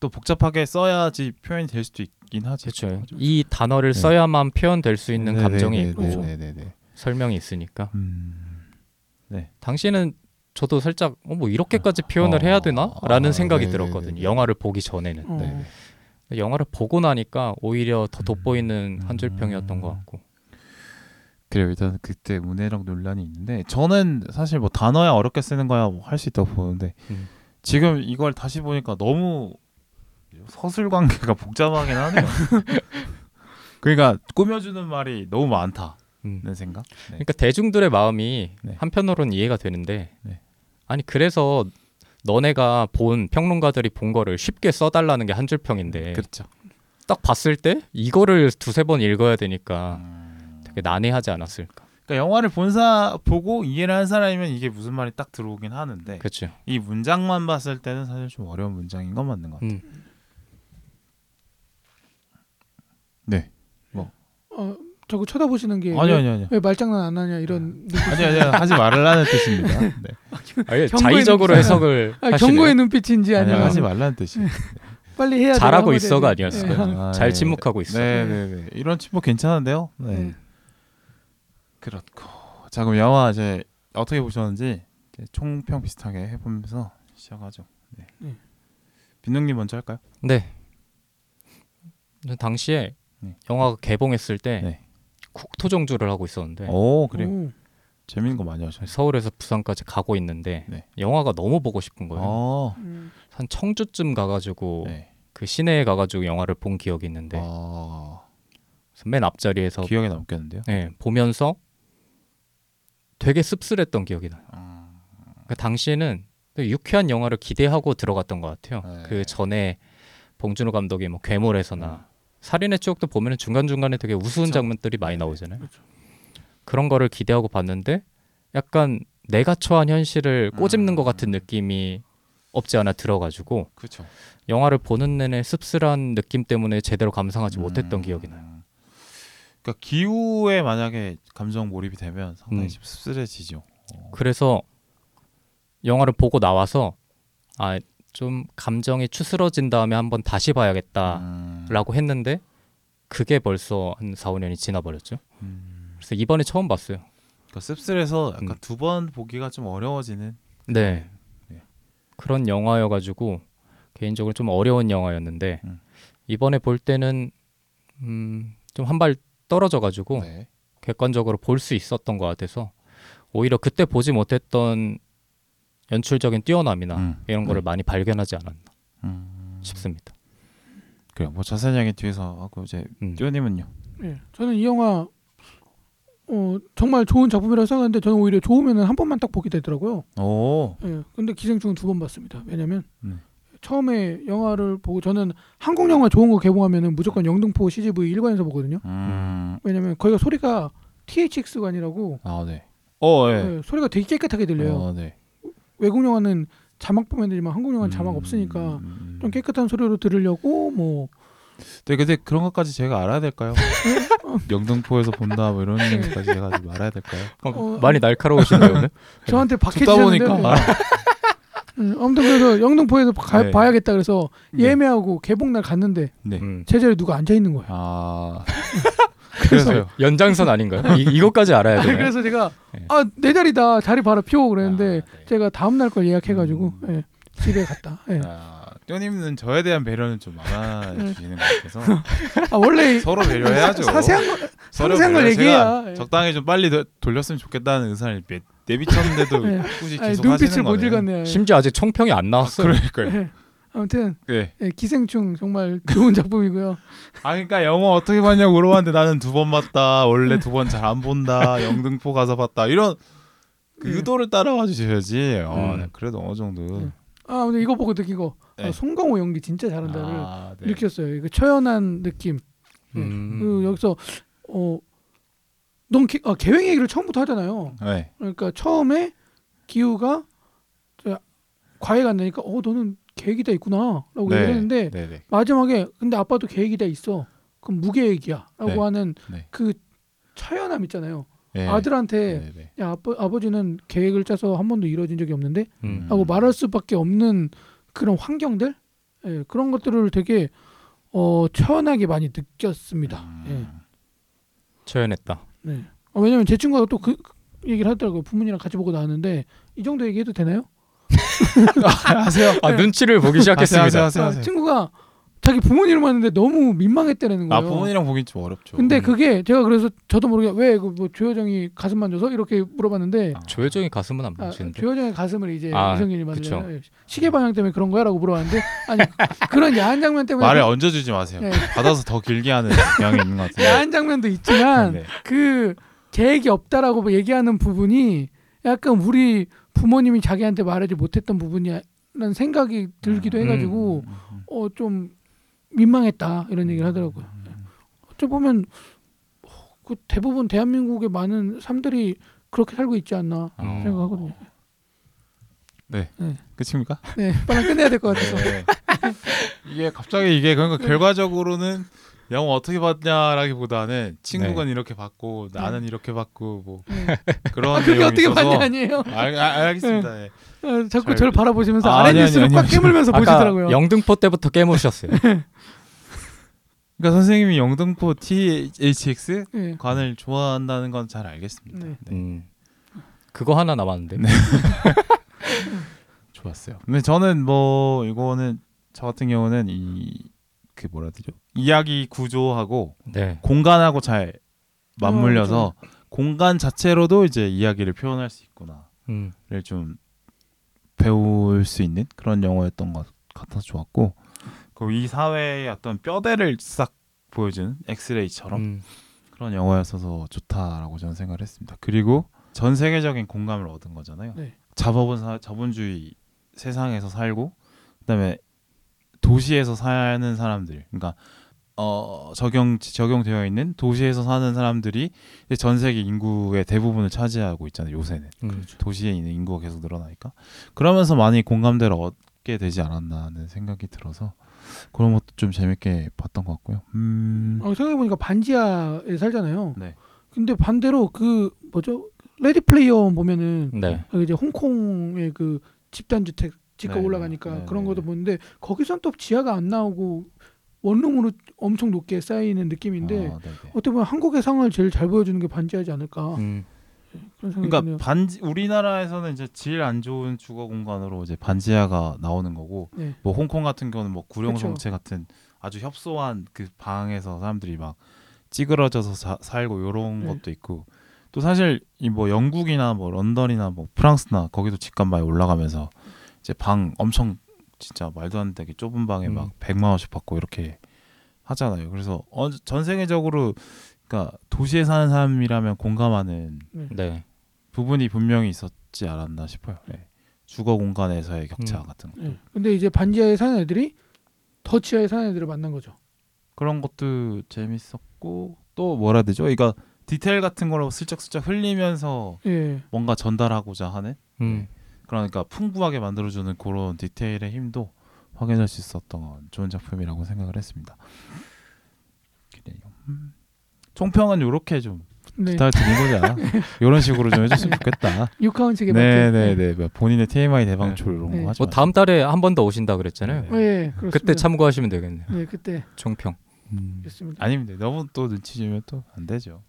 또 복잡하게 써야지 표현이 될 수도 있긴 하지. 그렇죠. 이 단어를 네. 써야만 표현될 수 있는 네네네네. 감정이 있고 네네네. 설명이 있으니까. 음. 당시에는 저도 살짝 어, 뭐 이렇게까지 표현을 어. 해야 되나?라는 아, 생각이 네네네네. 들었거든요. 영화를 보기 전에는. 어. 네. 영화를 보고 나니까 오히려 더 돋보이는 한 줄평이었던 것 같고. 그래요. 일단 그때 문해력 논란이 있는데 저는 사실 뭐 단어야 어렵게 쓰는 거야 뭐 할 수 있다고 보는데 음. 지금 이걸 다시 보니까 너무 서술 관계가 복잡하긴 하네요. [laughs] 그러니까 꾸며주는 말이 너무 많다. 음. 생각. 네. 그러니까 대중들의 마음이 네. 한편으로는 이해가 되는데 네. 아니 그래서 너네가 본 평론가들이 본 거를 쉽게 써달라는 게 한줄 평인데 그렇죠. 딱 봤을 때 이거를 두세 번 읽어야 되니까 음. 난해하지 않았을까. 그러니까 영화를 본사 보고 이해를 한 사람이면 이게 무슨 말이 딱 들어오긴 하는데 그렇죠. 이 문장만 봤을 때는 사실 좀 어려운 문장인 건 맞는 것 같아요. 음. 네. 어, 자꾸 쳐다보시는 게 아니요 왜, 아니요 아니요. 왜 말장난 안 하냐 이런 눈빛. 아니요 아니요 하지 말라는 뜻입니다. 네. [laughs] 경고의 자의적으로. 해석을 아. 경고의 눈빛인지 아니면 하지 말라는 뜻이에요. 빨리 해야 잘하고 있어가. 아니었어요. 예. 아, 잘 네. 침묵하고 있어. 네 네 네 이런 침묵 괜찮은데요. 네. 네. 그렇고 자 그럼 영화 이제 어떻게 보셨는지 총평 비슷하게 해보면서 시작하죠. 네. 네. 빈능님 먼저 할까요? 네. 당시에 네. 영화가 개봉했을 때 네. 국토정주를 하고 있었는데 오 그래요. 오. 재밌는 거 많이 하셨어요. 서울에서 부산까지 가고 있는데 네. 영화가 너무 보고 싶은 거예요. 어. 음. 한 청주쯤 가가지고 네. 그 시내에 가가지고 영화를 본 기억이 있는데 아, 맨 앞자리에서 기억에 남겠는데요. 네, 보면서 되게 씁쓸했던 기억이 나요. 아, 그 당시에는 유쾌한 영화를 기대하고 들어갔던 것 같아요. 네. 그 전에 봉준호 감독의 뭐 괴물에서나 살인의 추억도 보면 중간 중간에 되게 우스운 그쵸. 장면들이 많이 나오잖아요. 그렇죠. 그런 거를 기대하고 봤는데 약간 내가 처한 현실을 꼬집는 음. 것 같은 느낌이 없지 않아 들어가지고 그렇죠. 영화를 보는 내내 씁쓸한 느낌 때문에 제대로 감상하지 못했던 기억이 나요. 그러니까 기후에 만약에 감정 몰입이 되면 상당히 음. 좀 씁쓸해지죠. 그래서 영화를 보고 나와서 아 좀 감정이 추스러진 다음에 한번 다시 봐야겠다라고 음. 했는데 그게 벌써 한 4, 5년이 지나 버렸죠. 음. 그래서 이번에 처음 봤어요. 그러니까 씁쓸해서 약간 음. 두번 보기가 좀 어려워지는. 네. 네. 그런 영화여가지고 개인적으로 좀 어려운 영화였는데 음. 이번에 볼 때는 음, 좀 한 발 떨어져가지고 네. 객관적으로 볼 수 있었던 것 같아서 오히려 그때 보지 못했던 연출적인 뛰어남이나 음. 이런 거를 많이 발견하지 않았나 음. 싶습니다. 그래요. 뭐 자세한 이야기 뒤에서 하고 이제 음. 띠오님은요. 예, 저는 이 영화 어, 정말 좋은 작품이라고 생각하는데 저는 오히려 좋으면은 한 번만 딱 보게 되더라고요. 오. 예, 근데 기생충은 두 번 봤습니다. 왜냐면 네. 처음에 영화를 보고 저는 한국 영화 좋은 거 개봉하면은 무조건 영등포 CGV 일관에서 보거든요. 음. 왜냐면 거기가 소리가 THX관이라고 아 네. 어 예. 예, 소리가 되게 깨끗하게 들려요. 어 네. 외국 영화는 자막 보면 되지만 한국 영화는 자막 음, 없으니까 음. 좀 깨끗한 소리로 들으려고 뭐 네, 근데 그런 것까지 제가 알아야 될까요? [laughs] 영등포에서 본다 뭐 이런 것까지 제가 좀 알아야 될까요? 어, 많이 날카로우신데요 오늘? 저한테 듣다 박해주셨는데 보니까 음, 아무튼 그래서 영등포에서 가, 네. 봐야겠다 그래서 네. 예매하고 개봉날 갔는데 네. 음. 제자리에 누가 앉아 있는 거예요. 아 [laughs] 그래서요. 연장선 아닌가요? 이, 이것까지 알아야 돼요. 그래서 제가 네. 아내 자리다 자리 바로 피워 그랬는데 아, 네. 제가 다음 날 걸 예약해가지고 음. 예, 집에 갔다. 예. 아, 띠오님은 저에 대한 배려는 좀 많아주시는 것 같아서 아 원래 [laughs] 서로 배려해야죠. 사세한 거 서로 상세한 걸. 얘기해야. 적당히 좀 빨리 도- 돌렸으면 좋겠다는 의사를 내- 내비쳤는데도 [laughs] 네. 굳이 아니, 계속 눈빛을 하시는 못 거네요. 읽었네요. 심지어 아직 총평이 안 나왔어요. 그러니까요. 예. 아무튼 네. 예, 기생충 정말 좋은 작품이고요. 아 그러니까 영화 어떻게 봤냐고 물어봤는데 나는 두 번 봤다. 원래 두 번 잘 안 본다. [laughs] 영등포 가서 봤다. 이런 그 네. 의도를 따라와 주셔야지. 어, 음. 네, 그래도 어느 정도. 네. 아 근데 이거 보고 느낀 거 네. 아, 송강호 연기 진짜 잘한다를 아, 네. 느꼈어요. 이거 처연한 느낌. 음. 그리고 여기서 어, 넌 개, 아, 계획 얘기를 처음부터 하잖아요. 네. 그러니까 처음에 기우가 저 과외 간다니까 어 너는 계획이 다 있구나라고 네. 얘기를 했는데 네, 네. 마지막에 근데 아빠도 계획이 다 있어. 그럼 무계획이야라고 네. 하는 네. 그 처연함 있잖아요. 네. 아들한테 네, 네. 야 아빠 아버지는 계획을 짜서 한 번도 이루어진 적이 없는데 음. 하고 말할 수밖에 없는 그런 환경들 예, 그런 것들을 되게 어 처연하게 많이 느꼈습니다. 음. 초연했다. 예. 네. 어, 왜냐면 제 친구가 또 그 얘기를 하더라고요. 부모님이랑 같이 보고 나왔는데 이 정도 얘기해도 되나요? [laughs] 하세요. 아 눈치를 보기 시작했습니다. 하세요, 하세요, 아, 하세요. 친구가 자기 부모님을 봤는데 너무 민망했다는 거예요. 아 부모님이랑 보긴 좀 어렵죠. 근데 음. 그게 제가 그래서 저도 모르게 왜뭐 조효정이 가슴 만져서 이렇게 물어봤는데 아. 조효정이 가슴은 안 아, 만지는데. 조효정의 가슴을 이제 아, 이성균이 그쵸. 만지잖아요. 시계 방향 때문에 그런 거야라고 물어봤는데 아니 그런 야한 장면 때문에 말을 얹어주지 마세요. 네. 받아서 더 길게 하는 경향이 있는 것 같은데. 야한 장면도 있지만 네. 그 계획이 없다라고 뭐 얘기하는 부분이 약간 우리 부모님이 자기한테 말하지 못했던 부분이라는 생각이 들기도 해가지고 음, 음, 어좀 민망했다 이런 얘기를 하더라고요. 음. 어찌 보면 어, 그 대부분 대한민국의 많은 삶들이 그렇게 살고 있지 않나 어. 생각하거든요. 끝입니까? 네, 빨리 끝내야 될 것 같아서. 네. 이게 갑자기 이게 그러니까 결과적으로는 영화 어떻게 봤냐라기보다는 친구가 이렇게 봤고 나는 이렇게 봤고 뭐 네. [laughs] 그런 아, 그게 내용이 어떻게 있어서 봤냐 아니에요? 알, 알, 알겠습니다. 예. 어, 자꾸 잘- 저를 바라보시면서 아, 아 래 아니, 뉴스를 아니, 꽉 아니. 깨물면서 아까 보시더라고요. 영등포 때부터 깨무셨어요. [laughs] 그러니까 선생님이 영등포 THX 네. 관을 좋아한다는 건 잘 알겠습니다. 네. 네. 음. 그거 하나 남았는데. [laughs] 좋았어요. 근데 저는 뭐 이거는 저 같은 경우는 이 그 뭐라 해야 되죠? 이야기 구조하고 네. 공간하고 잘 맞물려서 어, 공간 자체로도 이제 이야기를 표현할 수 있구나를 음. 좀 배울 수 있는 그런 영화였던 것 같아서 좋았고 그리고 이 사회의 어떤 뼈대를 싹 보여주는 엑스레이처럼 음. 그런 영화였어서 좋다라고 저는 생각을 했습니다. 그리고 전 세계적인 공감을 얻은 거잖아요. 네. 자본은 사, 자본주의 세상에서 살고 그다음에 도시에서 사는 사람들, 그러니까 어 적용 적용되어 있는 도시에서 사는 사람들이 이제 전 세계 인구의 대부분을 차지하고 있잖아요. 요새는 음. 도시에 있는 인구가 계속 늘어나니까 그러면서 많이 공감대를 얻게 되지 않았나 하는 생각이 들어서 그런 것도 좀 재밌게 봤던 것 같고요. 음, 어, 생각해보니까 반지하에 살잖아요. 네. 근데 반대로 그 뭐죠? 레디 플레이어 보면은 네. 이제 홍콩의 그 집단 주택 집값 네, 올라가니까 네, 그런 네, 것도 네. 보는데 거기선 또 지하가 안 나오고 원룸으로 엄청 높게 쌓이는 느낌인데 아, 네네. 어떻게 보면 한국의 상을 제일 잘 보여주는 게 반지하지 않을까 음. 그러니까. 반지 우리나라에서는 이제 질 안 좋은 주거 공간으로 이제 반지하가 나오는 거고 네. 뭐 홍콩 같은 경우는 뭐 그쵸. 구룡성체 같은 아주 협소한 그 방에서 사람들이 막 찌그러져서 자- 살고 요런 네. 것도 있고 또 사실 이 뭐 영국이나 뭐 런던이나 뭐 프랑스나 거기도 집값 많이 올라가면서 이제 방 엄청 진짜 말도 안 되게 좁은 방에 음. 막 100만 원씩 받고 이렇게 하잖아요. 그래서 어, 전 세계적으로 그러니까 도시에 사는 사람이라면 공감하는 네. 부분이 분명히 있었지 않았나 싶어요. 네. 주거 공간에서의 격차 음. 같은 거. 네. 근데 이제 반지하에 사는 애들이 더 지하에 사는 애들을 만난 거죠. 그런 것도 재밌었고 또 뭐라 해야 되죠? 이거 디테일 같은 걸로 슬쩍슬쩍 흘리면서 예. 뭔가 전달하고자 하는 음. 그러니까 풍부하게 만들어주는 그런 디테일의 힘도 확인할 수 있었던 좋은 작품이라고 생각을 했습니다. 그래요. 음. 총평은 이렇게 좀 네. 부탁을 드린 거잖아. 이런 [laughs] 식으로 좀 해줬으면 좋겠다. 육하원 측에 맞게. 네네네. 뭐 본인의 TMI 대방출 이런 네. 거 하지 뭐 다음 달에 한 번 더 오신다 그랬잖아요. 네. 예, 그렇습니다. 그때 참고하시면 되겠네요. 네, 그때 총평. 음. 아닙니다. 너무 또 눈치 주면 또 안 되죠.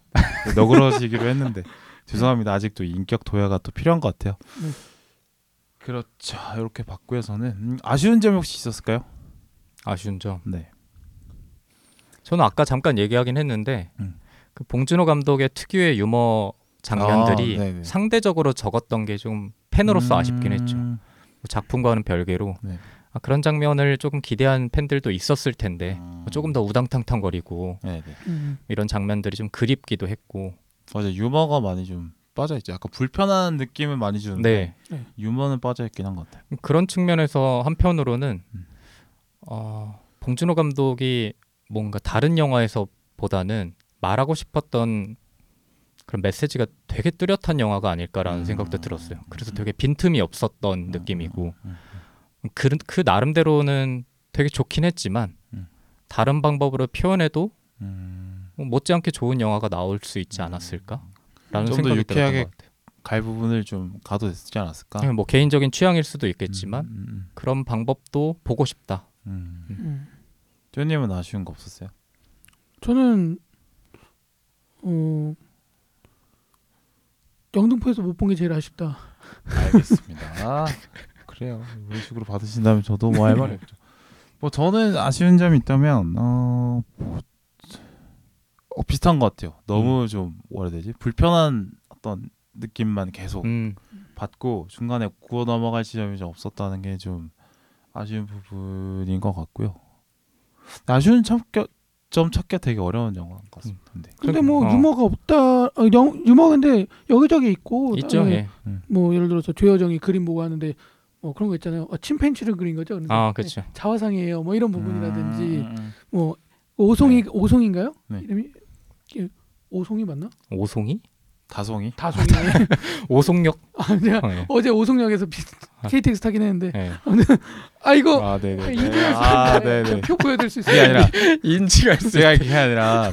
너그러지기로 했는데 [laughs] 죄송합니다. 아직도 인격 도야가 또 필요한 것 같아요. 네. 그렇죠. 이렇게. 저는 음, 아쉬운 점이 혹시 있었을까요? 아쉬운 점. 네. 저는 아까 잠깐 얘기하긴 했는데 음. 그 봉준호 감독의 특유의 유머 장면들이 아. 상대적으로 적었던 게 좀 팬으로서 아쉽긴 했죠. 음, 작품과는 별개로 네. 아, 그런 장면을 조금 기대한 팬들도 있었을 텐데 음. 뭐 조금 더 우당탕탕거리고 네네. 음. 이런 장면들이 좀 그립기도 했고 맞아 유머가 많이 좀 빠져 있죠. 약간 불편한 느낌은 많이 주는데 네 유머는 빠져 있긴 한 것 같아요. 그런 측면에서 한편으로는 음. 어, 봉준호 감독이 뭔가 다른 영화에서 보다는 말하고 싶었던 그런 메시지가 되게 뚜렷한 영화가 아닐까라는 음. 생각도 들었어요. 그래서 되게 빈틈이 없었던 음, 느낌이고 음, 그, 그 나름대로는 되게 좋긴 했지만 음. 다른 방법으로 표현해도 음, 뭐 못지않게 좋은 영화가 나올 수 있지 않았을까 라는 좀 더 생각이 유쾌하게 들었던 것 같아요. 갈 부분을 좀 가도 됐지 않았을까? 그냥 뭐 개인적인 취향일 수도 있겠지만 음, 음, 그런 방법도 보고 싶다. 음. 음. 음. 아쉬운 거 없었어요? 저는 어 영등포에서 못 본 게 제일 아쉽다. 알겠습니다. 아, [laughs] [laughs] 그래요. 이런 식으로 받으신다면 저도 뭐 할 말이 [laughs] 없죠. 뭐 저는 아쉬운 점이 있다면 어, 뭐, 어 비슷한 것 같아요. 너무 좀 뭐라 해야 되지? 불편한 어떤 느낌만 계속 음, 받고 중간에 구워 넘어갈 지점이 좀 없었다는 게 좀 아쉬운 부분인 것 같고요. 아쉬운 점, 겨- 고점 찾기 되게 어려운 영화인 것 같습니다. 근데 근데 뭐 어. 유머가 없다. 어, 영, 유머 근데 여기저기 있고 있죠. 어, 예. 뭐 예를 들어서 조여정이 그림 보고 하는데 뭐 그런 거 있잖아요. 어, 침팬치를 그린 거죠. 아, 그렇죠. 자화상이에요. 뭐 이런 부분이라든지 음, 음, 뭐 오송이 네. 오송인가요? 네. 이름이 예, 오송이 맞나? 오송이? 다송이 다송이. [laughs] 오송역. 아, 내가 어, 예. 어제 오송역에서 비, 아. KTX 타긴 했는데 예. 아 이거 아 네네. 이들 아 네네. 표 보여드릴 수 있어요. [laughs] 아니라 인지가 제가 그게 아니라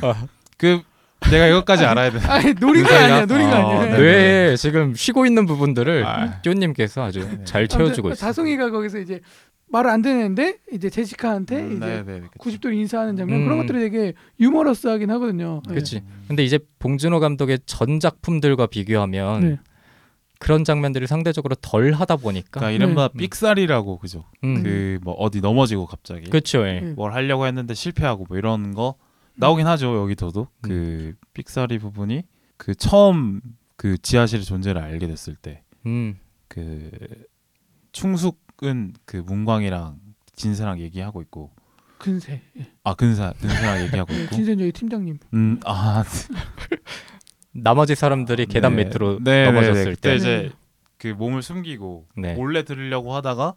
그 내가 이것까지 알아야 돼. 아니 노린 거 아니야. 노린 거 어, 아니야. 네. 뇌에 지금 쉬고 있는 부분들을 아. 뀨님께서 아주 네. 잘 채워주고 있어요. 다송이가 거기서 이제 말을 안 듣는데 이제 제시카한테 음, 이제 네네. 90도로 인사하는 장면 그런 음. 것들이 되게 유머러스하긴 하거든요. 네. 그렇지. 근데 이제 봉준호 감독의 전 작품들과 비교하면 네. 그런 장면들이 상대적으로 덜 하다 보니까 그러니까 이른바 네. 삑사리라고 그죠. 음. 그뭐 어디 넘어지고 갑자기 그렇죠. 예. 네. 뭘 하려고 했는데 실패하고 뭐 이런 거 나오긴 하죠 여기서도 그 삑사리 부분이 그 처음 그 지하실의 존재를 알게 됐을 때 음. 그 충숙 은 그 문광이랑 진세랑 얘기하고 있고 근세. 예. 아 근사 근사랑 얘기하고 네, 있고 진센저희 팀장님. 음아 [laughs] 나머지 사람들이 계단 밑으로 넘어졌을 그때 때 이제 그 몸을 숨기고 네. 몰래 들으려고 하다가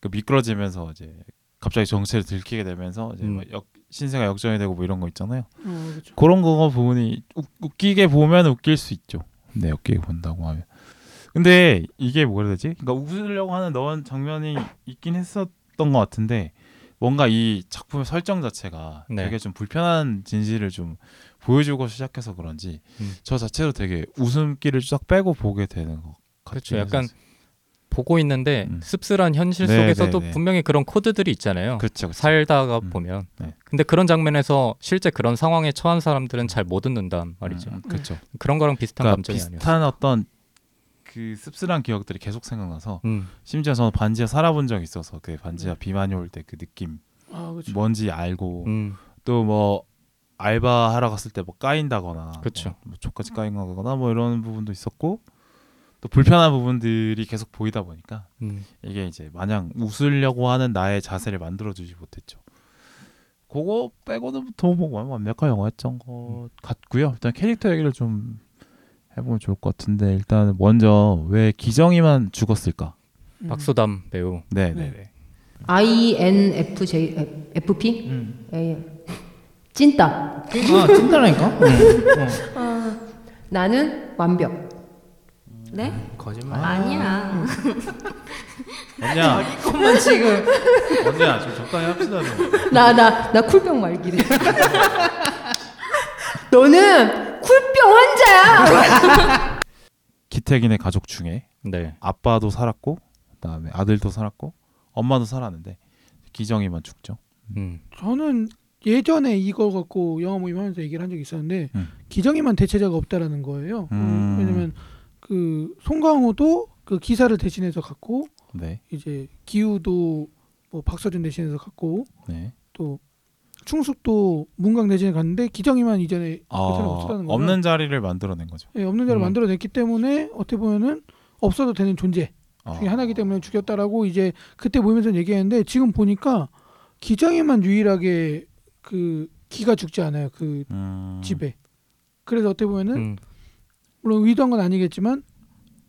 그 미끄러지면서 이제 갑자기 정체를 들키게 되면서 이제 음. 뭐 역, 신세가 역전이 되고 뭐 이런 거 있잖아요. 어, 그렇죠. 그런 거 부분이 웃, 웃기게 보면 웃길 수 있죠. 네, 웃기게 본다고 하면. 근데 이게 뭐라 해야 되지? 그러니까 웃으려고 하는 넣은 장면이 있긴 했었던 것 같은데 뭔가 이 작품의 설정 자체가 네. 되게 좀 불편한 진실을 좀 보여주고 시작해서 그런지 음. 저 자체로 되게 웃음기를 쫙 빼고 보게 되는 것 같아요. 그렇죠. 약간 보고 있는데 음. 씁쓸한 현실 네, 속에서도 네, 네. 분명히 그런 코드들이 있잖아요. 그렇죠. 그렇죠. 살다가 음. 보면. 네. 근데 그런 장면에서 실제 그런 상황에 처한 사람들은 잘 못 웃는단 말이죠. 음, 그렇죠. 그런 거랑 비슷한 그러니까 감정이 아니었어요. 비슷한 어떤 그 씁쓸한 기억들이 계속 생각나서 음. 심지어 저는 반지하 살아본 적이 있어서 그 반지하 비만이 올 때 그 느낌 아. 뭔지 알고 음. 또뭐 알바 하러 갔을 때 뭐 까인다거나 그쵸. 뭐, 뭐 족같이 까인다거나 뭐 이런 부분도 있었고 또 불편한 부분들이 계속 보이다 보니까 음. 이게 이제 마냥 웃으려고 하는 나의 자세를 만들어주지 못했죠. 그거 빼고는 더뭐 완벽한 영화였던 것 같고요. 일단 캐릭터 얘기를 좀 해보면 좋을 것 같은데 일단 먼저 왜 기정이만 죽었을까? 음. 박소담 배우. 네, 네. 네, 네. INFJ FP 음. 예. 찐따. 아 찐따라니까. 응. [laughs] 나는 완벽. 네? 거짓말. 아니야. 언니야, [laughs] 그만 지금 언니야, 좀 적당히 합시다. 좀. 나 나 나 쿨병 말기래. [laughs] 너는 쿨병 환자야. [laughs] 기태긴의 가족 중에 네. 아빠도 살았고 그다음에 아들도 살았고 엄마도 살았는데 기정이만 죽죠. 음. 저는 예전에 이거 갖고 영화 모임하면서 얘기를 한 적이 있었는데 음. 기정이만 대체자가 없다라는 거예요. 음, 음. 왜냐면 그 송강호도 그 기사를 대신해서 갔고 네, 이제 기우도 뭐 박서준 대신해서 갔고 네. 또 충숙도 문강 대신에 갔는데 기정이만 이전에 아, 대체는 없었다는 거예요. 없는 자리를 만들어낸 거죠. 예, 없는 자를 음. 만들어냈기 때문에 어떻게 보면은 없어도 되는 존재 중에 아. 하나이기 때문에 죽였다라고 이제 그때 모이면서 얘기했는데 지금 보니까 기정이만 유일하게 그 기가 죽지 않아요 그 음. 집에 그래서 어떻게 보면은 음. 물론 의도한 건 아니겠지만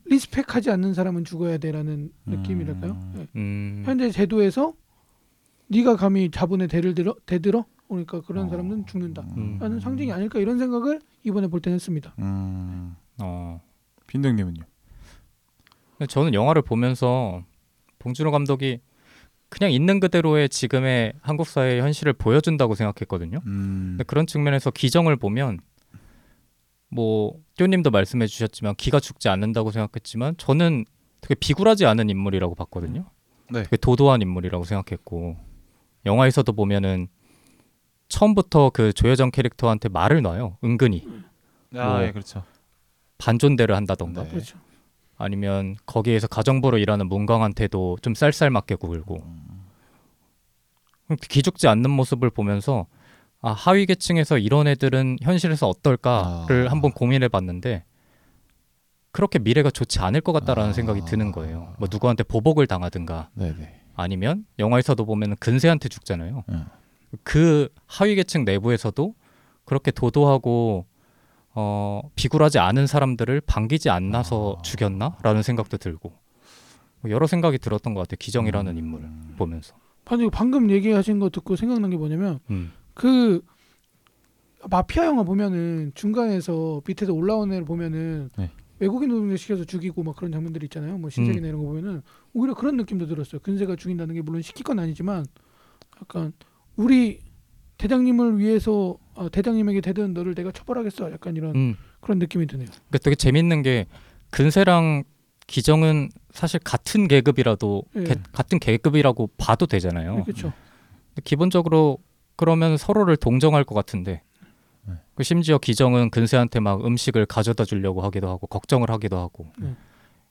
리스펙하지 않는 사람은 죽어야 돼라는 음. 느낌이랄까요 예. 음. 현재 제도에서 네가 감히 자본의 대를 들어 대들어 그러니까 그런 어. 사람은 죽는다 음. 라는 상징이 아닐까 이런 생각을 이번에 볼 때는 했습니다 음. 어. 빈둥님은요? 근데 저는 영화를 보면서 봉준호 감독이 그냥 있는 그대로의 지금의 한국 사회의 현실을 보여준다고 생각했거든요. 음. 근데 그런 측면에서 기정을 보면 뭐 뀨님도 말씀해 주셨지만 기가 죽지 않는다고 생각했지만 저는 되게 비굴하지 않은 인물이라고 봤거든요. 네. 되게 도도한 인물이라고 생각했고 영화에서도 보면은 처음부터 그 조여정 캐릭터한테 말을 놔요. 은근히 아, 뭐, 예, 그렇죠. 반존대를 한다던가 네. 그렇죠 아니면 거기에서 가정부로 일하는 문광한테도 좀 쌀쌀맞게 굴고 기죽지 않는 모습을 보면서 아 하위 계층에서 이런 애들은 현실에서 어떨까를 아. 한번 고민해 봤는데 그렇게 미래가 좋지 않을 것 같다라는 아. 생각이 드는 거예요. 뭐 누구한테 보복을 당하든가 네, 네. 아니면 영화에서도 보면 근세한테 죽잖아요. 음. 그 하위 계층 내부에서도 그렇게 도도하고 어, 비굴하지 않은 사람들을 반기지 않나서 아. 죽였나라는 생각도 들고 뭐 여러 생각이 들었던 것 같아요. 기정이라는 음. 인물을 보면서. 방금 방금 얘기하신 거 듣고 생각난 게 뭐냐면 음. 그 마피아 영화 보면은 중간에서 밑에서 올라오는 애를 보면은 네. 외국인 노동자 시켜서 죽이고 막 그런 장면들이 있잖아요. 뭐 신세계나 이런 거 보면은 오히려 그런 느낌도 들었어요. 근세가 죽인다는 게 물론 시킬 건 아니지만 약간 우리 대장님을 위해서 어, 대장님에게 대든 너를 내가 처벌하겠어. 약간 이런 음. 그런 느낌이 드네요. 그러니까 되게 재밌는 게 근세랑 기정은 사실 같은 계급이라도 예. 개- 같은 계급이라고 봐도 되잖아요. 그렇죠. 기본적으로 그러면 서로를 동정할 것 같은데 심지어 기정은 근세한테 막 음식을 가져다 주려고 하기도 하고 걱정을 하기도 하고 네.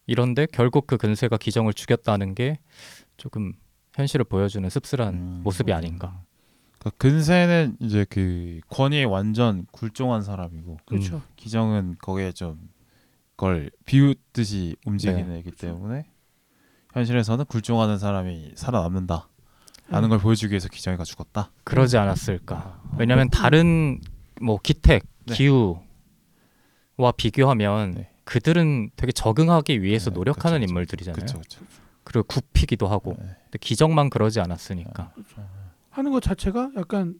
이런데 결국 그 근세가 기정을 죽였다는 게 조금 현실을 보여주는 씁쓸한 음. 모습이 아닌가. 그러니까 근세는 이제 그 권위에 완전 굴종한 사람이고 그렇죠. 기정은 거기에 좀 그걸 비웃듯이 움직이는 네. 애기 때문에 현실에서는 굴종하는 사람이 살아남는다. 음. 라는 걸 보여주기 위해서 기정이가 죽었다. 그러지 않았을까? 왜냐하면 다른 뭐 기택, 네. 기후와 비교하면 네. 그들은 되게 적응하기 위해서 네, 노력하는 그쵸, 그쵸. 인물들이잖아요. 그렇죠, 그렇죠. 그리고 굽히기도 하고. 네. 근데 기정만 그러지 않았으니까. 하는 것 자체가 약간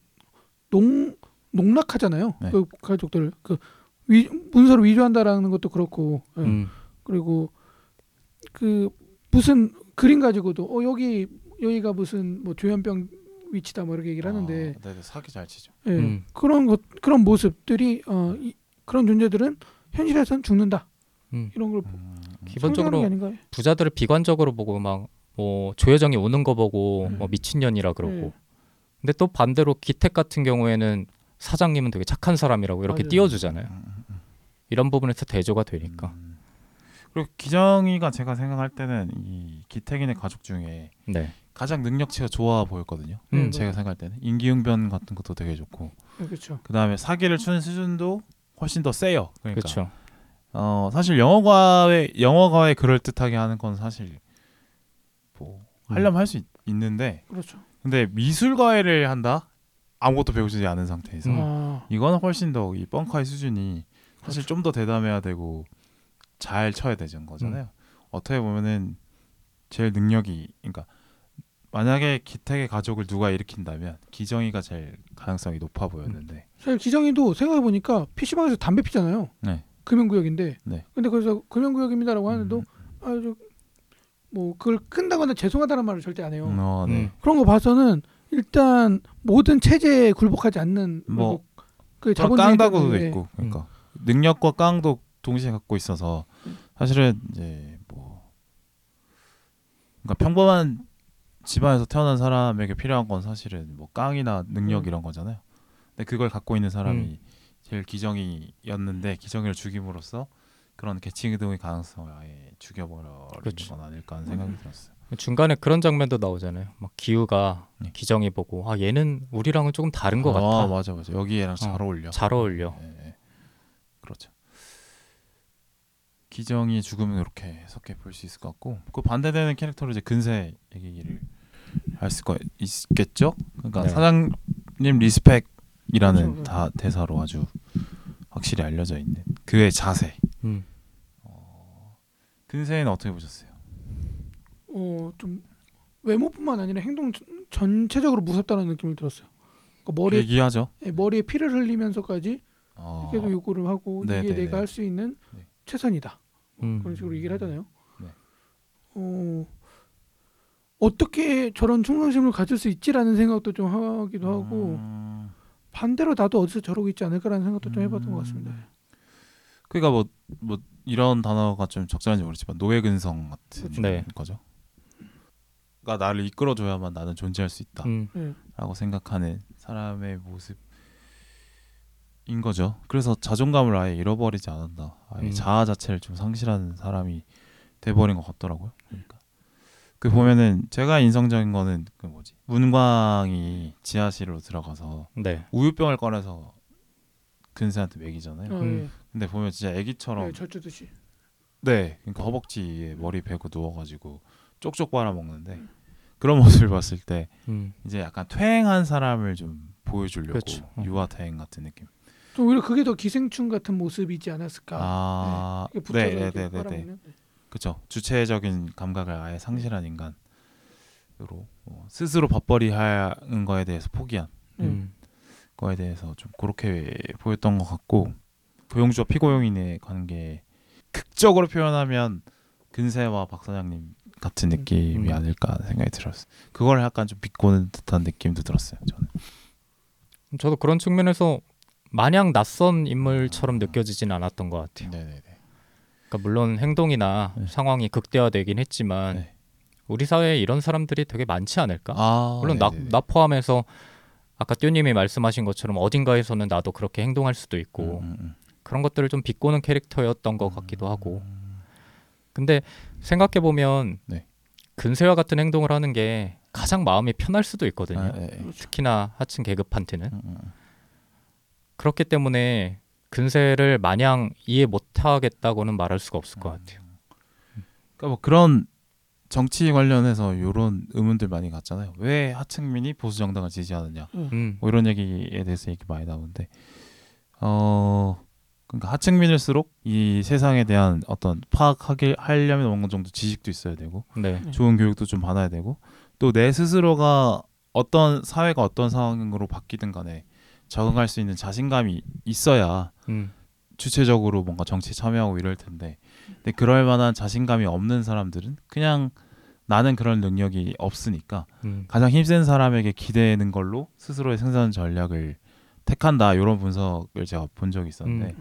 농 농락하잖아요. 네. 그 가족들 그 위, 문서를 위조한다라는 것도 그렇고 예. 음. 그리고 그 무슨 그림 가지고도 어 여기 여기가 무슨 뭐 조현병 위치다 뭐 이렇게 얘기를 하는데 아, 네, 네, 사기 잘 치죠. 예. 음. 그런 것 그런 모습들이 어 이, 그런 존재들은 현실에서는 죽는다 음. 이런 걸 음, 기본적으로? 부자들을 비관적으로 보고 막 뭐 조여정이 우는 거 보고 음. 뭐 미친년이라 그러고. 네. 근데 또 반대로 기택 같은 경우에는 사장님은 되게 착한 사람이라고 이렇게 맞아요. 띄워주잖아요. 음, 음, 음. 이런 부분에서 대조가 되니까. 음. 그리고 기정이가 제가 생각할 때는 이 기택인의 가족 중에 네. 가장 능력치가 좋아 보였거든요. 음. 제가 생각할 때는 인기응변 같은 것도 되게 좋고 네, 그렇죠. 그 다음에 사기를 추는 수준도 훨씬 더 세요. 그러니까 그렇죠. 어 사실 영어과에 영어과에 그럴 듯하게 하는 건 사실 뭐 하려면 할수 있는데 그렇죠. 근데 미술과외를 한다 아무것도 배우지 않은 상태에서 음. 아, 이거는 훨씬 더 이 뻥카의 수준이 사실 그렇죠. 좀더 대담해야 되고 잘 쳐야 되는 거잖아요. 어떻게 보면은 제일 능력이 그러니까 만약에 기택의 가족을 누가 일으킨다면 기정이가 제일 가능성이 높아 보였는데 사실 기정이도 생각해 보니까 PC방에서 담배 피잖아요. 네. 금연구역인데. 네. 근데 거기서 금연구역입니다라고 하는데도 음, 아주 뭐 그걸 끈다거나 죄송하다는 말을 절대 안 해요. 음, 어, 네. 음. 그런 거 봐서는 일단 모든 체제에 굴복하지 않는 뭐, 그리고 그 자본주의 깡다구도 때문에 있고 그러니까 능력과 깡도 동시에 갖고 있어서 사실은 이제 뭐 그러니까 평범한 집안에서 태어난 사람에게 필요한 건 사실은 뭐 깡이나 능력 음. 이런 거잖아요. 근데 그걸 갖고 있는 사람이 음. 제일 기정이였는데 기정이를 죽임으로써 그런 계층 이동의 가능성을 아예 죽여버리는 그렇죠. 건 아닐까 하는 생각이 들었어요. 중간에 그런 장면도 나오잖아요. 막 기우가 네. 기정이 보고 아 얘는 우리랑은 조금 다른 것 아, 같아. 맞아 맞아 여기에랑 잘 어, 어울려. 잘 어울려. 예, 예. 그렇죠. 기정이 죽음은 이렇게 해석해 볼수 있을 것 같고 그 반대되는 캐릭터로 이제 근세 얘기를 할 수가 있겠죠. 그러니까 네. 사장님 respect이라는 그렇죠. 다 대사로 아주 확실히 알려져 있는 그의 자세. 음. 근세는 어떻게 보셨어요? 어 좀 외모뿐만 아니라 행동 전- 전체적으로 무섭다는 느낌을 들었어요. 그러니까 머리에 얘기하죠. 예, 머리에 피를 흘리면서까지 어, 계속 요구를 하고 네, 이게 네, 내가 네. 할수 있는 네. 최선이다. 음. 그런 식으로 얘기를 하잖아요. 네. 어 어떻게 저런 충성심을 가질 수 있지라는 생각도 좀 하기도 하고 음, 반대로 나도 어디서 저러고 있지 않을까라는 생각도 좀 해봤던 것 음. 같습니다. 그러니까 뭐 뭐 이런 단어가 좀 적절한지 모르지만 노예 근성 같은 그렇죠. 네. 거죠. 그러니까 나를 이끌어줘야만 나는 존재할 수 있다라고 음. 예. 생각하는 사람의 모습인 거죠. 그래서 자존감을 아예 잃어버리지 않았다. 아예 음. 자아 자체를 좀 상실하는 사람이 돼버린 것 같더라고요. 그러니까 그 보면은 제가 인상적인 거는 그 뭐지 문광이 지하실로 들어가서 네. 우유병을 꺼내서 근세한테 먹이잖아요. 어, 음. 근데 보면 진짜 예. 애기처럼 네, 젖주듯이. 네, 그러니까 허벅지에 머리 베고 누워가지고 쪽쪽 빨아 먹는데 그런 [laughs] 모습을 봤을 때 음. 이제 약간 퇴행한 사람을 좀 보여주려고 그렇죠. 어. 유아 퇴행 같은 느낌. 좀 오히려 그게 더 기생충 같은 모습이지 않았을까. 아, 붙어서 네, 이렇게 네, 네, 네, 네. 그렇죠. 주체적인 감각을 아예 상실한 인간으로 어, 스스로 밥벌이 하는 거에 대해서 포기한 음. 거에 대해서 좀 그렇게 보였던 것 같고 고용주와 피고용인의 관계 극적으로 표현하면 근세와 박 사장님 같은 느낌이 음. 아닐까 생각이 들었어요. 그걸 약간 좀 비꼬는 듯한 느낌도 들었어요. 저는. 저도 그런 측면에서 마냥 낯선 인물처럼 느껴지진 않았던 것 같아요. 네네네. 그러니까 물론 행동이나 네. 상황이 극대화되긴 했지만 네. 우리 사회에 이런 사람들이 되게 많지 않을까? 아, 물론 나. 나 포함해서 아까 띠님이 말씀하신 것처럼 어딘가에서는 나도 그렇게 행동할 수도 있고 음, 음, 음. 그런 것들을 좀 비꼬는 캐릭터였던 것 같기도 하고 근데 생각해 보면 네. 근세와 같은 행동을 하는 게 가장 마음이 편할 수도 있거든요. 아, 네. 특히나 하층 계급한테는 음, 음. 그렇기 때문에 근세를 마냥 이해 못하겠다고는 말할 수가 없을 것 같아요. 그러니까 뭐 그런 정치 관련해서 이런 의문들 많이 갔잖아요. 왜 하층민이 보수 정당을 지지하느냐? 음, 뭐 이런 얘기에 대해서 얘기 많이 나오는데 어 그러니까 하층민일수록 이 세상에 대한 어떤 파악하게 하려면 어느 정도 지식도 있어야 되고 네, 좋은 교육도 좀 받아야 되고 또 내 스스로가 어떤 사회가 어떤 상황으로 바뀌든 간에 적응할 수 있는 자신감이 있어야 음, 주체적으로 뭔가 정치에 참여하고 이럴 텐데 근데 그럴 만한 자신감이 없는 사람들은 그냥 나는 그런 능력이 없으니까 음. 가장 힘센 사람에게 기대는 걸로 스스로의 생산 전략을 택한다 이런 분석을 제가 본 적이 있었는데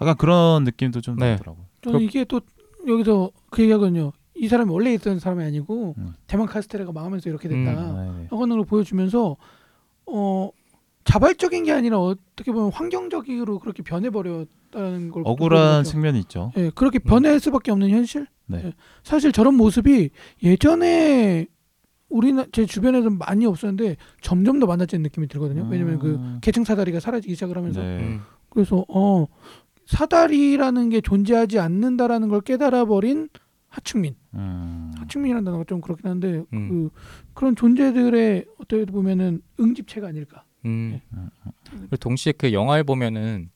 약간 그런 느낌도 좀 네. 나더라고요. 저는 그- 이게 또 여기서 그 얘기하거든요. 이 사람이 원래 있던 사람이 아니고 음. 대만 카스테라가 망하면서 이렇게 됐다. 음. 네. 하는 걸 보여주면서 어 자발적인 게 아니라 어떻게 보면 환경적으로 그렇게 변해버렸다는 걸 억울한. 측면이 있죠. 예, 그렇게 변할 수밖에 없는 현실. 네. 예, 사실 저런 모습이 예전에 우리나 제 주변에서 많이 없었는데 점점 더 많아지는 느낌이 들거든요. 왜냐면 그 음. 계층 사다리가 사라지기 시작을 하면서 네. 음. 그래서 어 사다리라는 게 존재하지 않는다라는 걸 깨달아 버린 하층민. 음. 하층민이라는 단어가 좀 그렇긴 한데 음. 그 그런 존재들의 어떻게 보면은 응집체가 아닐까. 음. 음. 그리고 동시에 그 영화에 보면은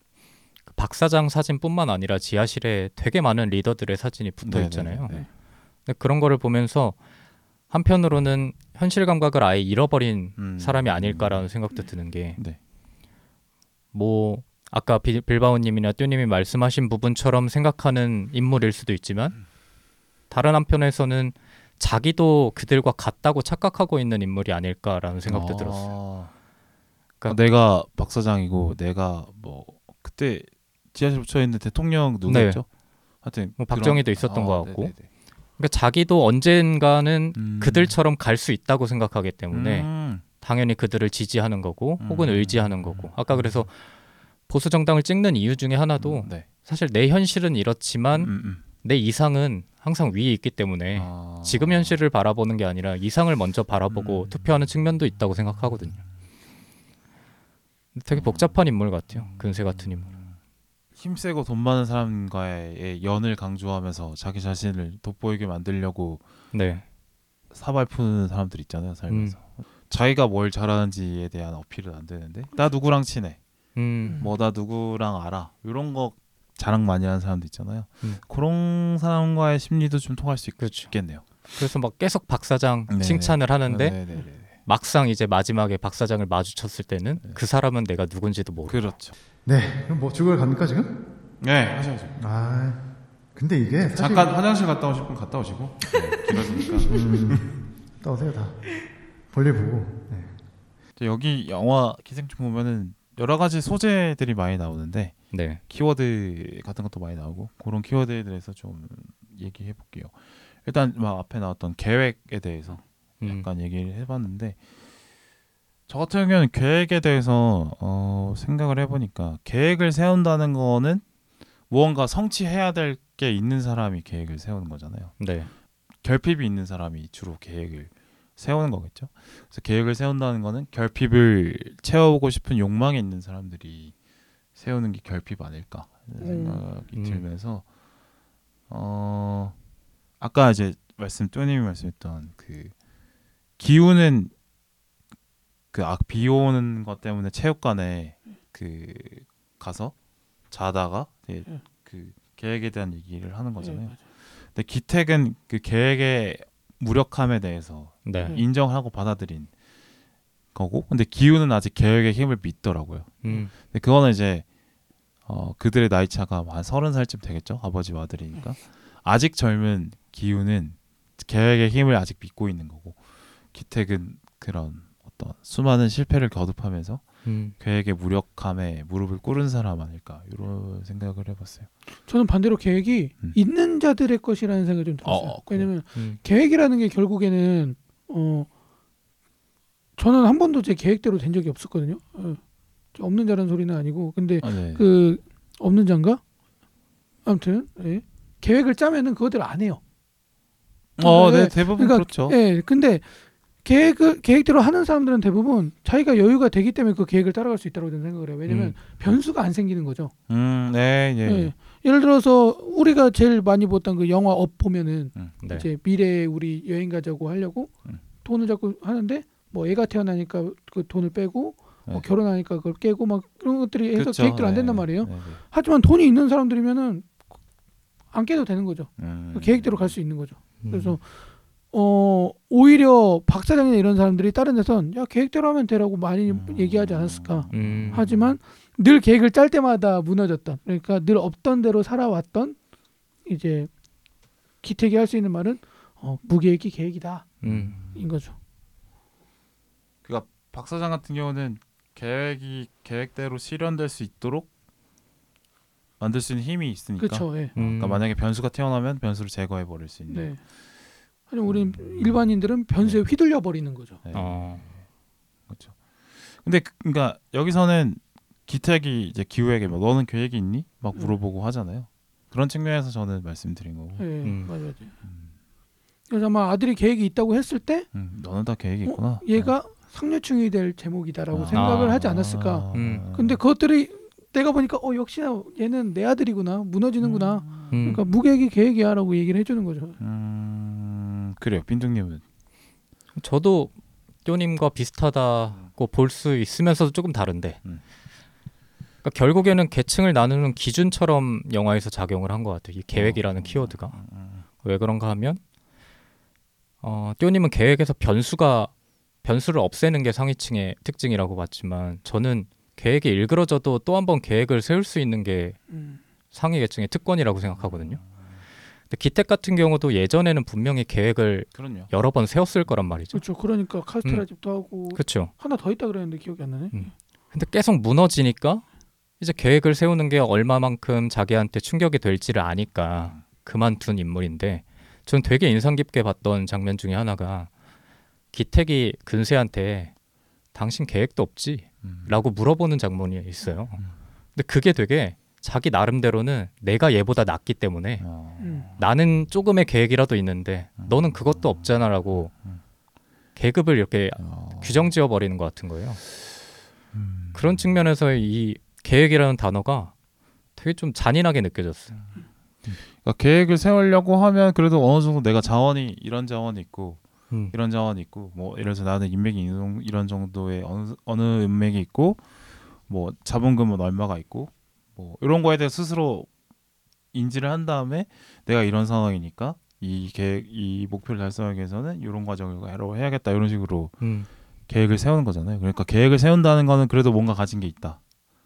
그 박사장 사진뿐만 아니라 지하실에 되게 많은 리더들의 사진이 붙어 네네네. 있잖아요. 네. 근데 그런 거를 보면서 한편으로는 현실 감각을 아예 잃어버린 음. 사람이 아닐까라는 생각도 드는 게 네. 뭐 아까 빌- 빌바오님이나 뚜님이 말씀하신 부분처럼 생각하는 인물일 수도 있지만 다른 한편에서는 자기도 그들과 같다고 착각하고 있는 인물이 아닐까라는 생각도 아. 들었어요. 그러니까 내가 박사장이고 내가 뭐 그때 지하실 붙여 있는 대통령 누구였죠? 하여튼 뭐 박정희도 있었던 아, 것 같고. 네네네. 그러니까 자기도 언젠가는 음. 그들처럼 갈 수 있다고 생각하기 때문에 음. 당연히 그들을 지지하는 거고 혹은 음. 의지하는 거고 아까 그래서 보수 정당을 찍는 이유 중에 하나도 네. 사실 내 현실은 이렇지만 음, 음. 내 이상은 항상 위에 있기 때문에 아. 지금 현실을 바라보는 게 아니라 이상을 먼저 바라보고 음. 투표하는 측면도 있다고 생각하거든요. 되게 복잡한 인물 같아요. 근세 같은 인물. 힘세고 돈 많은 사람과의 연을 강조하면서 자기 자신을 돋보이게 만들려고 네. 사발 푸는 사람들 있잖아요 살면서 음. 자기가 뭘 잘하는지에 대한 어필은 안 되는데 나 누구랑 친해 음. 뭐나 누구랑 알아 이런 거 자랑 많이 하는 사람도 있잖아요 음. 그런 사람과의 심리도 좀 통할 수 있, 그렇죠. 있겠네요 그래서 막 계속 박 사장 네네. 칭찬을 하는데 네네네. 막상 이제 마지막에 박 사장을 마주쳤을 때는 네. 그 사람은 내가 누군지도 모르고 그렇죠 네, 그럼 뭐 죽을 갑니까 지금? 네 하셔야죠 아, 근데 이게 사실 잠깐 화장실 갔다 오실 분 갔다 오시고 네, 길어지니까 [laughs] 음, 떠오세요 다. 볼일 보고. 네. 저 여기 영화 기생충 보면은 여러 가지 소재들이 많이 나오는데 네. 키워드 같은 것도 많이 나오고 그런 키워드에 대해서 좀 얘기해 볼게요. 일단 막 앞에 나왔던 계획에 대해서 음. 약간 얘기를 해봤는데 저 같은 경우는 계획에 대해서 어, 생각을 해보니까 계획을 세운다는 거는 무언가 성취해야 될 게 있는 사람이 계획을 세우는 거잖아요. 네. 결핍이 있는 사람이 주로 계획을 세우는 거겠죠. 그래서 계획을 세운다는 거는 결핍을 채워보고 싶은 욕망이 있는 사람들이 세우는 게 결핍 아닐까 이런 생각이 음. 들면서 어 아까 이제 말씀 쪼님이 말씀했던 그 기후는 그비 오는 것 때문에 체육관에 그 가서 자다가 이제 예. 그 계획에 대한 얘기를 하는 예, 거잖아요. 맞아요. 근데 기택은 그 계획의 무력함에 대해서 네. 음. 인정하고 받아들인 거고, 근데 기후는 아직 계획의 힘을 믿더라고요. 음. 근데 그거는 이제 어, 그들의 나이 차가 한 서른 살쯤 되겠죠. 아버지와 아들이니까 아직 젊은 기후는 계획의 힘을 아직 믿고 있는 거고, 기택은 그런 어떤 수많은 실패를 거듭하면서 음. 계획의 무력함에 무릎을 꿇은 사람 아닐까 이런 생각을 해봤어요. 저는 반대로 계획이 음. 있는 자들의 것이라는 생각이 좀 들었어요. 어, 그래요? 왜냐면 음. 계획이라는 게 결국에는 어 저는 한 번도 제 계획대로 된 적이 없었거든요. 어, 저 없는 자라는 소리는 아니고 근데 아, 네. 그 없는 자인가? 아무튼 예. 계획을 짜면은 그거대로 안 해요. 어, 네, 네, 대부분 그러니까, 그렇죠. 예. 근데 계획을 계획대로 하는 사람들은 대부분 자기가 여유가 되기 때문에 그 계획을 따라갈 수 있다고 저는 생각을 해요. 왜냐면 음. 변수가 안 생기는 거죠. 음, 네, 예. 예. 예를 들어서 우리가 제일 많이 봤던 그 영화 업 보면은 네. 이제 미래에 우리 여행 가자고 하려고 음. 돈을 자꾸 하는데 뭐 애가 태어나니까 그 돈을 빼고 뭐 네. 결혼하니까 그걸 깨고 막 그런 것들이 해서 그렇죠. 계획대로 안 네, 된단 말이에요. 네, 네. 하지만 돈이 있는 사람들이면은 안 깨도 되는 거죠. 음. 그 계획대로 갈 수 있는 거죠. 음. 그래서 어 오히려 박 사장이나 이런 사람들이 다른 데선 야 계획대로 하면 되라고 많이 음. 얘기하지 않았을까. 음. 하지만 늘 계획을 짤 때마다 무너졌던 그러니까 늘 없던 대로 살아왔던 이제 기택이 할 수 있는 말은 어, 무계획이 계획이다 음. 인 거죠. 박 사장 같은 경우는 계획이 계획대로 실현될 수 있도록 만들 수 있는 힘이 있으니까. 그렇죠. 예. 음. 그러니까 만약에 변수가 태어나면 변수를 제거해 버릴 수 있는. 네. 하지만 우리 일반인들은 변수에 휘둘려 버리는 거죠. 네. 어. 그렇죠. 근데 그- 그러니까 여기서는 기택이 이제 기후에게 뭐 너는 계획이 있니? 막 음. 물어보고 하잖아요. 그런 측면에서 저는 말씀드린 거고. 예, 음. 맞아요. 맞아요. 그래서 아마 아들이 계획이 있다고 했을 때 음, 너는 다 계획이 있구나. 어, 얘가 상류층이 될 제목이다라고 아. 생각을 아. 하지 않았을까. 아. 음. 근데 그것들이 내가 보니까 어 역시나 얘는 내 아들이구나 무너지는구나. 음. 그러니까 무계획이 계획이야라고 얘기를 해주는 거죠. 음, 그래요. 빈둥님은 저도 쪼님과 비슷하다고 볼 수 있으면서도 조금 다른데 음. 그러니까 결국에는 계층을 나누는 기준처럼 영화에서 작용을 한 것 같아요. 이 계획이라는 키워드가 음, 왜 그런가 하면 어, 띠오님은 계획에서 변수가 변수를 없애는 게 상위층의 특징이라고 봤지만 저는 계획이 일그러져도 또 한 번 계획을 세울 수 있는 게 음. 상위 계층의 특권이라고 생각하거든요. 근데 기택 같은 경우도 예전에는 분명히 계획을 그럼요. 여러 번 세웠을 거란 말이죠. 그렇죠. 그러니까 카스테라 집도 하고 그렇죠. 하나 더 있다 그랬는데 기억이 안 나네. 음. 근데 계속 무너지니까 이제 계획을 세우는 게 얼마만큼 자기한테 충격이 될지를 아니까 그만둔 인물인데 전 되게 인상 깊게 봤던 장면 중에 하나가 기택이 근세한테 당신 계획도 없지? 음. 라고 물어보는 장면이 있어요. 근데 그게 되게 자기 나름대로는 내가 얘보다 낫기 때문에 어. 음. 나는 조금의 계획이라도 있는데 너는 그것도 없잖아라고 계급을 이렇게 어. 규정 지어 버리는 것 같은 거예요. 음. 그런 측면에서 이 계획이라는 단어가 되게 좀 잔인하게 느껴졌어요. 그러니까 계획을 세우려고 하면 그래도 어느 정도 내가 자원이 이런 자원이 있고 음. 이런 자원이 있고 뭐 예를 들어서 나는 인맥이 이런, 이런 정도의 어느 어느 인맥이 있고 뭐 자본금은 얼마가 있고 뭐 이런 거에 대해 스스로 인지를 한 다음에 내가 이런 상황이니까 이 계획 이 목표를 달성하기 위해서는 이런 과정을 해로 해야겠다 이런 식으로 음. 계획을 세우는 거잖아요. 그러니까 계획을 세운다는 거는 그래도 뭔가 가진 게 있다.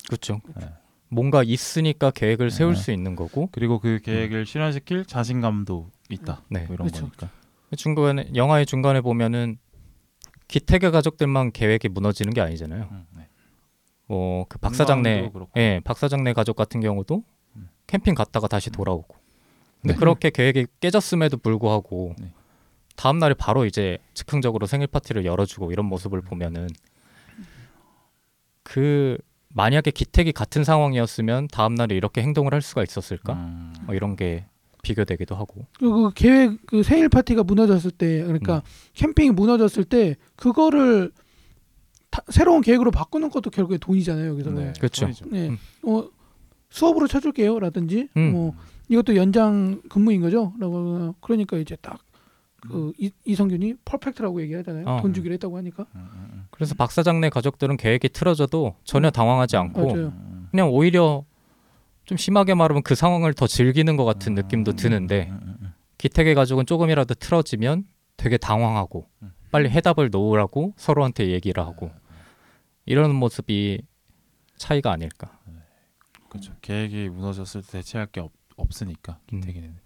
그렇죠. 네. 뭔가 있으니까 계획을 세울 네. 수 있는 거고 그리고 그 계획을 실현시킬 자신감도 있다. 네. 뭐 이런 그쵸. 거니까. 중간에 영화의 중간에 보면은 기택의 가족들만 계획이 무너지는 게 아니잖아요. 음, 네. 뭐 그 박사장네. 예, 박사장네 가족 같은 경우도 음. 캠핑 갔다가 다시 돌아오고. 근데 네. 그렇게 계획이 깨졌음에도 불구하고 네. 다음 날에 바로 이제 즉흥적으로 생일 파티를 열어주고 이런 모습을 보면은 그 만약에 기택이 같은 상황이었으면 다음 날에 이렇게 행동을 할 수가 있었을까? 음. 뭐 이런 게 비교되기도 하고. 그리고 그 계획 그 생일 파티가 무너졌을 때 그러니까 캠핑이 무너졌을 때 그거를 다- 새로운 계획으로 바꾸는 것도 결국에 돈이잖아요 여기서는. 네, 그렇죠. 손이죠. 네. 어 수업으로 쳐줄게요라든지 음. 뭐 이것도 연장 근무인 거죠. 라고 그러니까 이제 딱 그 이, 이성균이 퍼펙트라고 얘기하잖아요. 어. 돈 주기로 했다고 하니까. 음, 음, 음. 그래서 박 사장네 가족들은 계획이 틀어져도 전혀 당황하지 않고 맞아요. 음, 그냥 오히려 좀 심하게 말하면 그 상황을 더 즐기는 것 같은 느낌도 드는데 음, 음, 음. 기택의 가족은 조금이라도 틀어지면 되게 당황하고 음. 빨리 해답을 놓으라고 서로한테 얘기를 하고 이런 모습이 차이가 아닐까. 그렇죠. 계획이 무너졌을 때 대체할 게 없, 없으니까 음. 기택에는.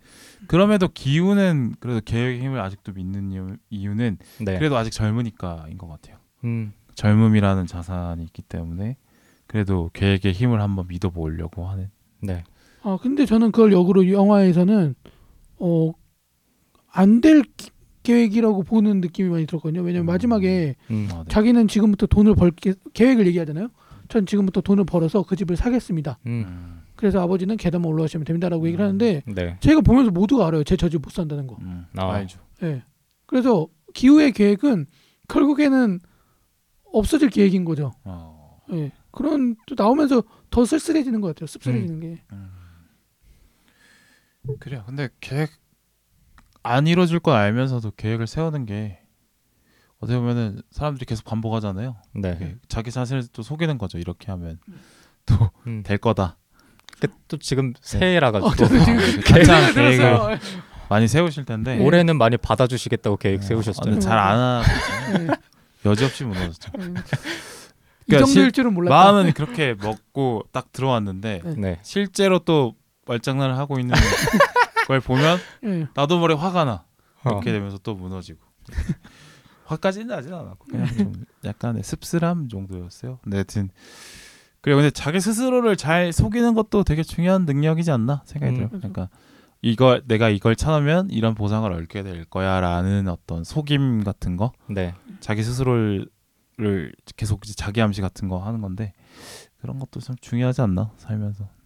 그럼에도 기우는 그래도 계획의 힘을 아직도 믿는 이유, 이유는 네. 그래도 아직 젊으니까인 것 같아요. 음, 젊음이라는 자산이 있기 때문에 그래도 계획의 힘을 한번 믿어보려고 하는. 네. 아 근데 저는 그걸 역으로 영화에서는 어 안 될 계획이라고 보는 느낌이 많이 들었거든요. 왜냐면 마지막에 음, 아, 네. 자기는 지금부터 돈을 벌 게- 계획을 얘기하잖아요. 전 지금부터 돈을 벌어서 그 집을 사겠습니다. 음, 음, 그래서 아버지는 계단만 올라가시면 됩니다라고 얘기를 하는데 네. 제가 보면서 모두가 알아요. 제 저 집 못 산다는 거. 음, 아. 알죠. 예. 그래서 기후의 계획은 결국에는 없어질 계획인 거죠. 어, 예. 그런 또 나오면서 더 쓸쓸해지는 것 같아요. 씁쓸해지는 게. 음. 그래요. 근데 계획 안 이루어질 걸 알면서도 계획을 세우는 게 어떻게 보면은 사람들이 계속 반복하잖아요. 네. 자기 자신을 또 속이는 거죠. 이렇게 하면 음. 될 거다. 그, 또 지금 새해라 가지고 어, 한창 [laughs] 계획을 들었어요. 많이 세우실 텐데 올해는 많이 받아주시겠다고 계획 어, 세우셨어요. 근데 잘안 하고 예. 여지없이 무너졌죠. 예. 이 그러니까 정도일 실- 줄은 몰랐다. 마음은 그렇게 먹고 딱 들어왔는데 네. 네. 실제로 또 말장난을 하고 있는 [laughs] 걸 보면 [laughs] 예. 나도 모르게 화가 나. 어. 그렇게 되면서 또 무너지고. [laughs] 화까지는 나진 않았고 그냥 좀 약간의 씁쓸함 정도였어요. 근데 하여튼 그리고 근데 자기 스스로를 잘 속이는 것도 되게 중요한 능력이지 않나 생각이 음. 들어요. 그러니까 이걸 내가 이걸 참으면 이런 보상을 얻게 될 거야라는 어떤 속임 같은 거, 네. 자기 스스로를 계속 자기 암시 같은 거 하는 건데 그런 것도 좀 중요하지 않나 살면서 네.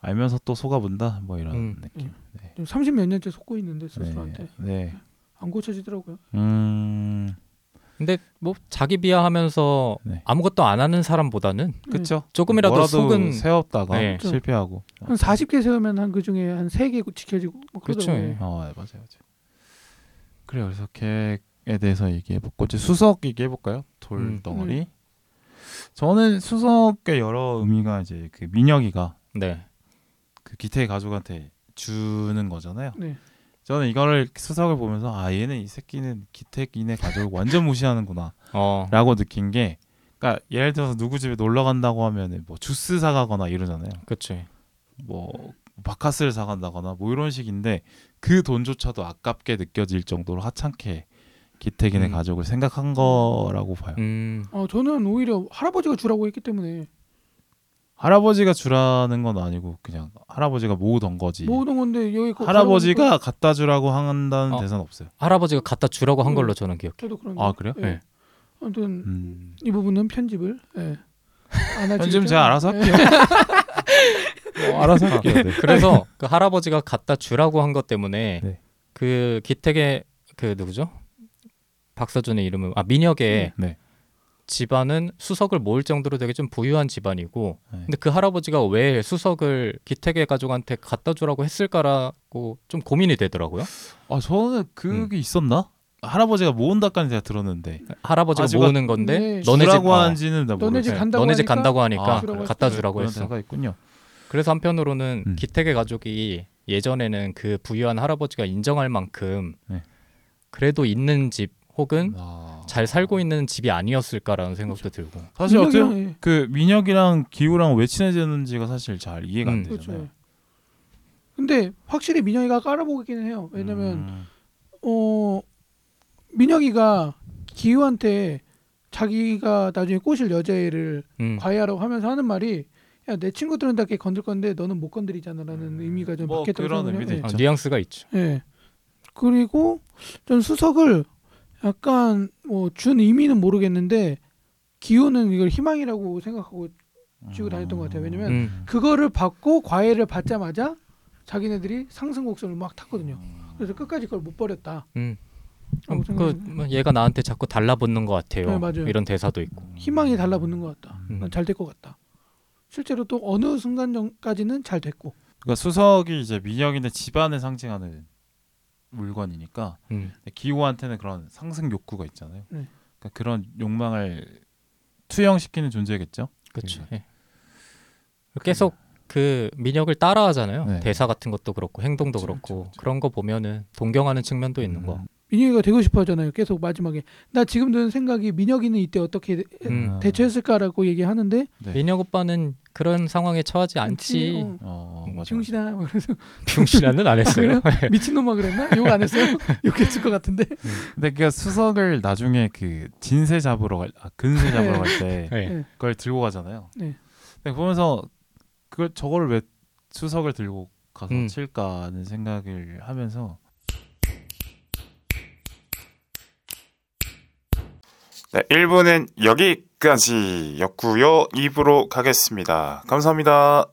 알면서 또 속아본다 뭐 이런 음. 느낌. 지금 30몇 년째 속고 있는데 네. 스스로한테 네. 안 고쳐지더라고요. 음. 근데 뭐 자기 비하하면서 네. 아무것도 안 하는 사람보다는 그쵸. 조금이라도 뭐라도 속은 세웠다가 네. 실패하고. 한 40개 세우면 한 그 중에 한 3개 지켜지고 뭐 그러더라고요. 예. 어, 네, 맞아요, 맞아요. 그래요. 그래서 계획에 대해서 얘기해 볼고 이제 수석 얘기해 볼까요? 돌 음. 덩어리. 저는 수석의 여러 의미가 이제 그 민혁이가 네. 그 기태 가족한테 주는 거잖아요. 네. 저는 이거를 수석을 보면서 아 얘는 이 새끼는 기택이네 가족을 완전 무시하는구나라고 어. 느낀 게, 그러니까 예를 들어서 누구 집에 놀러 간다고 하면은 뭐 주스 사가거나 이러잖아요. 그치. 뭐 바카스를 사간다거나 뭐 이런 식인데 그 돈조차도 아깝게 느껴질 정도로 하찮게 기택이네 음. 가족을 생각한 거라고 봐요. 음. 어, 저는 오히려 할아버지가 주라고 했기 때문에 할아버지가 주라는 건 아니고 그냥 할아버지가 모으던 거지. 모으는 건데 여기 그 할아버지가 갖다 주라고 한다는 어. 대사는 없어요. 할아버지가 갖다 주라고 한 음. 걸로 저는 기억해. 저도 그런데 아 그래요? 예. 네. 아무튼 음. 이 부분은 편집을 예. 안 편집은 제가 알아서 예. 할게요. [laughs] 어, 알아서 할게요. 네. 그래서 그 할아버지가 갖다 주라고 한 것 때문에 네. 그 기택의 그 누구죠? 박서준의 이름은 아 민혁의 네. 집안은 수석을 모을 정도로 되게 좀 부유한 집안이고 네. 근데 그 할아버지가 왜 수석을 기택의 가족한테 갖다 주라고 했을까라고 좀 고민이 되더라고요. 아 저는 그게 있었나? 할아버지가 모은다까지 제가 들었는데 할아버지가 모으는 건데 네. 너네 집 어, 하는지는 나 너네 집 모르겠어요. 간다고 너네 집 하니까 간다고 하니까 아, 갖다. 주라고 했어. 대사가 있군요. 그래서 한편으로는 음. 기택의 가족이 예전에는 그 부유한 할아버지가 인정할 만큼 네. 그래도 있는 집 혹은 아. 잘 살고 있는 집이 아니었을까라는 생각도 들고. 사실 어떻게 예. 그 민혁이랑 기우랑 왜 친해졌는지가 사실 잘 이해가 안 음. 되잖아요. 그렇죠. 근데 확실히 민혁이가 깔아보기는 해요. 왜냐면 음. 어 민혁이가 기우한테 자기가 나중에 꼬실 여자애를 음. 과외하라고 하면서 하는 말이 야 내 친구들은 다걔 건들 건데 너는 못 건드리잖아라는 의미가 좀뭐 바뀌었다고 그런 생각해요. 의미도 예. 어, 있죠. 뉘앙스가 있죠. 예. 그리고 전 수석을 약간 뭐 준 의미는 모르겠는데 기우는 이걸 희망이라고 생각하고 쥐고 다녔던 것 같아요. 왜냐면 음. 그거를 받고 과외를 받자마자 자기네들이 상승 곡선을 막 탔거든요. 그래서 끝까지 그걸 못 버렸다. 음. 라고 그. 뭐 얘가 나한테 자꾸 달라붙는 것 같아요. 네, 맞아요. 이런 대사도 있고. 희망이 달라붙는 것 같다. 음. 난잘될 것 같다. 실제로 또 어느 순간 전까지는 잘 됐고. 그러니까 수석이 이제 민혁인데 집안을 상징하는 물건이니까 음. 기호한테는 그런 상승 욕구가 있잖아요. 네. 그러니까 그런 욕망을 투영시키는 존재겠죠. 그렇죠. 네. 예. 계속 그 민혁을 따라하잖아요. 네. 대사 같은 것도 그렇고 행동도 그쵸, 그렇고 그쵸, 그쵸. 그런 거 보면은 동경하는 측면도 있는 거. 음. 민혁이가 되고 싶어 하잖아요. 계속 마지막에 나 지금 드는 생각이 민혁이는 이때 어떻게 대- 음. 대처했을까라고 얘기하는데 네. 민혁 오빠는 그런 상황에 처하지 않지. 어, 어, 음, 맞아. 중신아 뭐 그래서 [laughs] 병신아는 안 했어요. 미친놈아 그랬나? 욕 안 했어요? [laughs] 욕했을 것 같은데. 근데 그 수석을 나중에 그 진세 잡으러 갈, 아, 근세 잡으러 갈때 [laughs] 네. 네. 그걸 들고 가잖아요. 네. 근데 보면서 그걸 저걸 왜 수석을 들고 가서 음. 칠까 하는 생각을 하면서 네, 1부는 여기까지였고요. 2부로 가겠습니다. 감사합니다.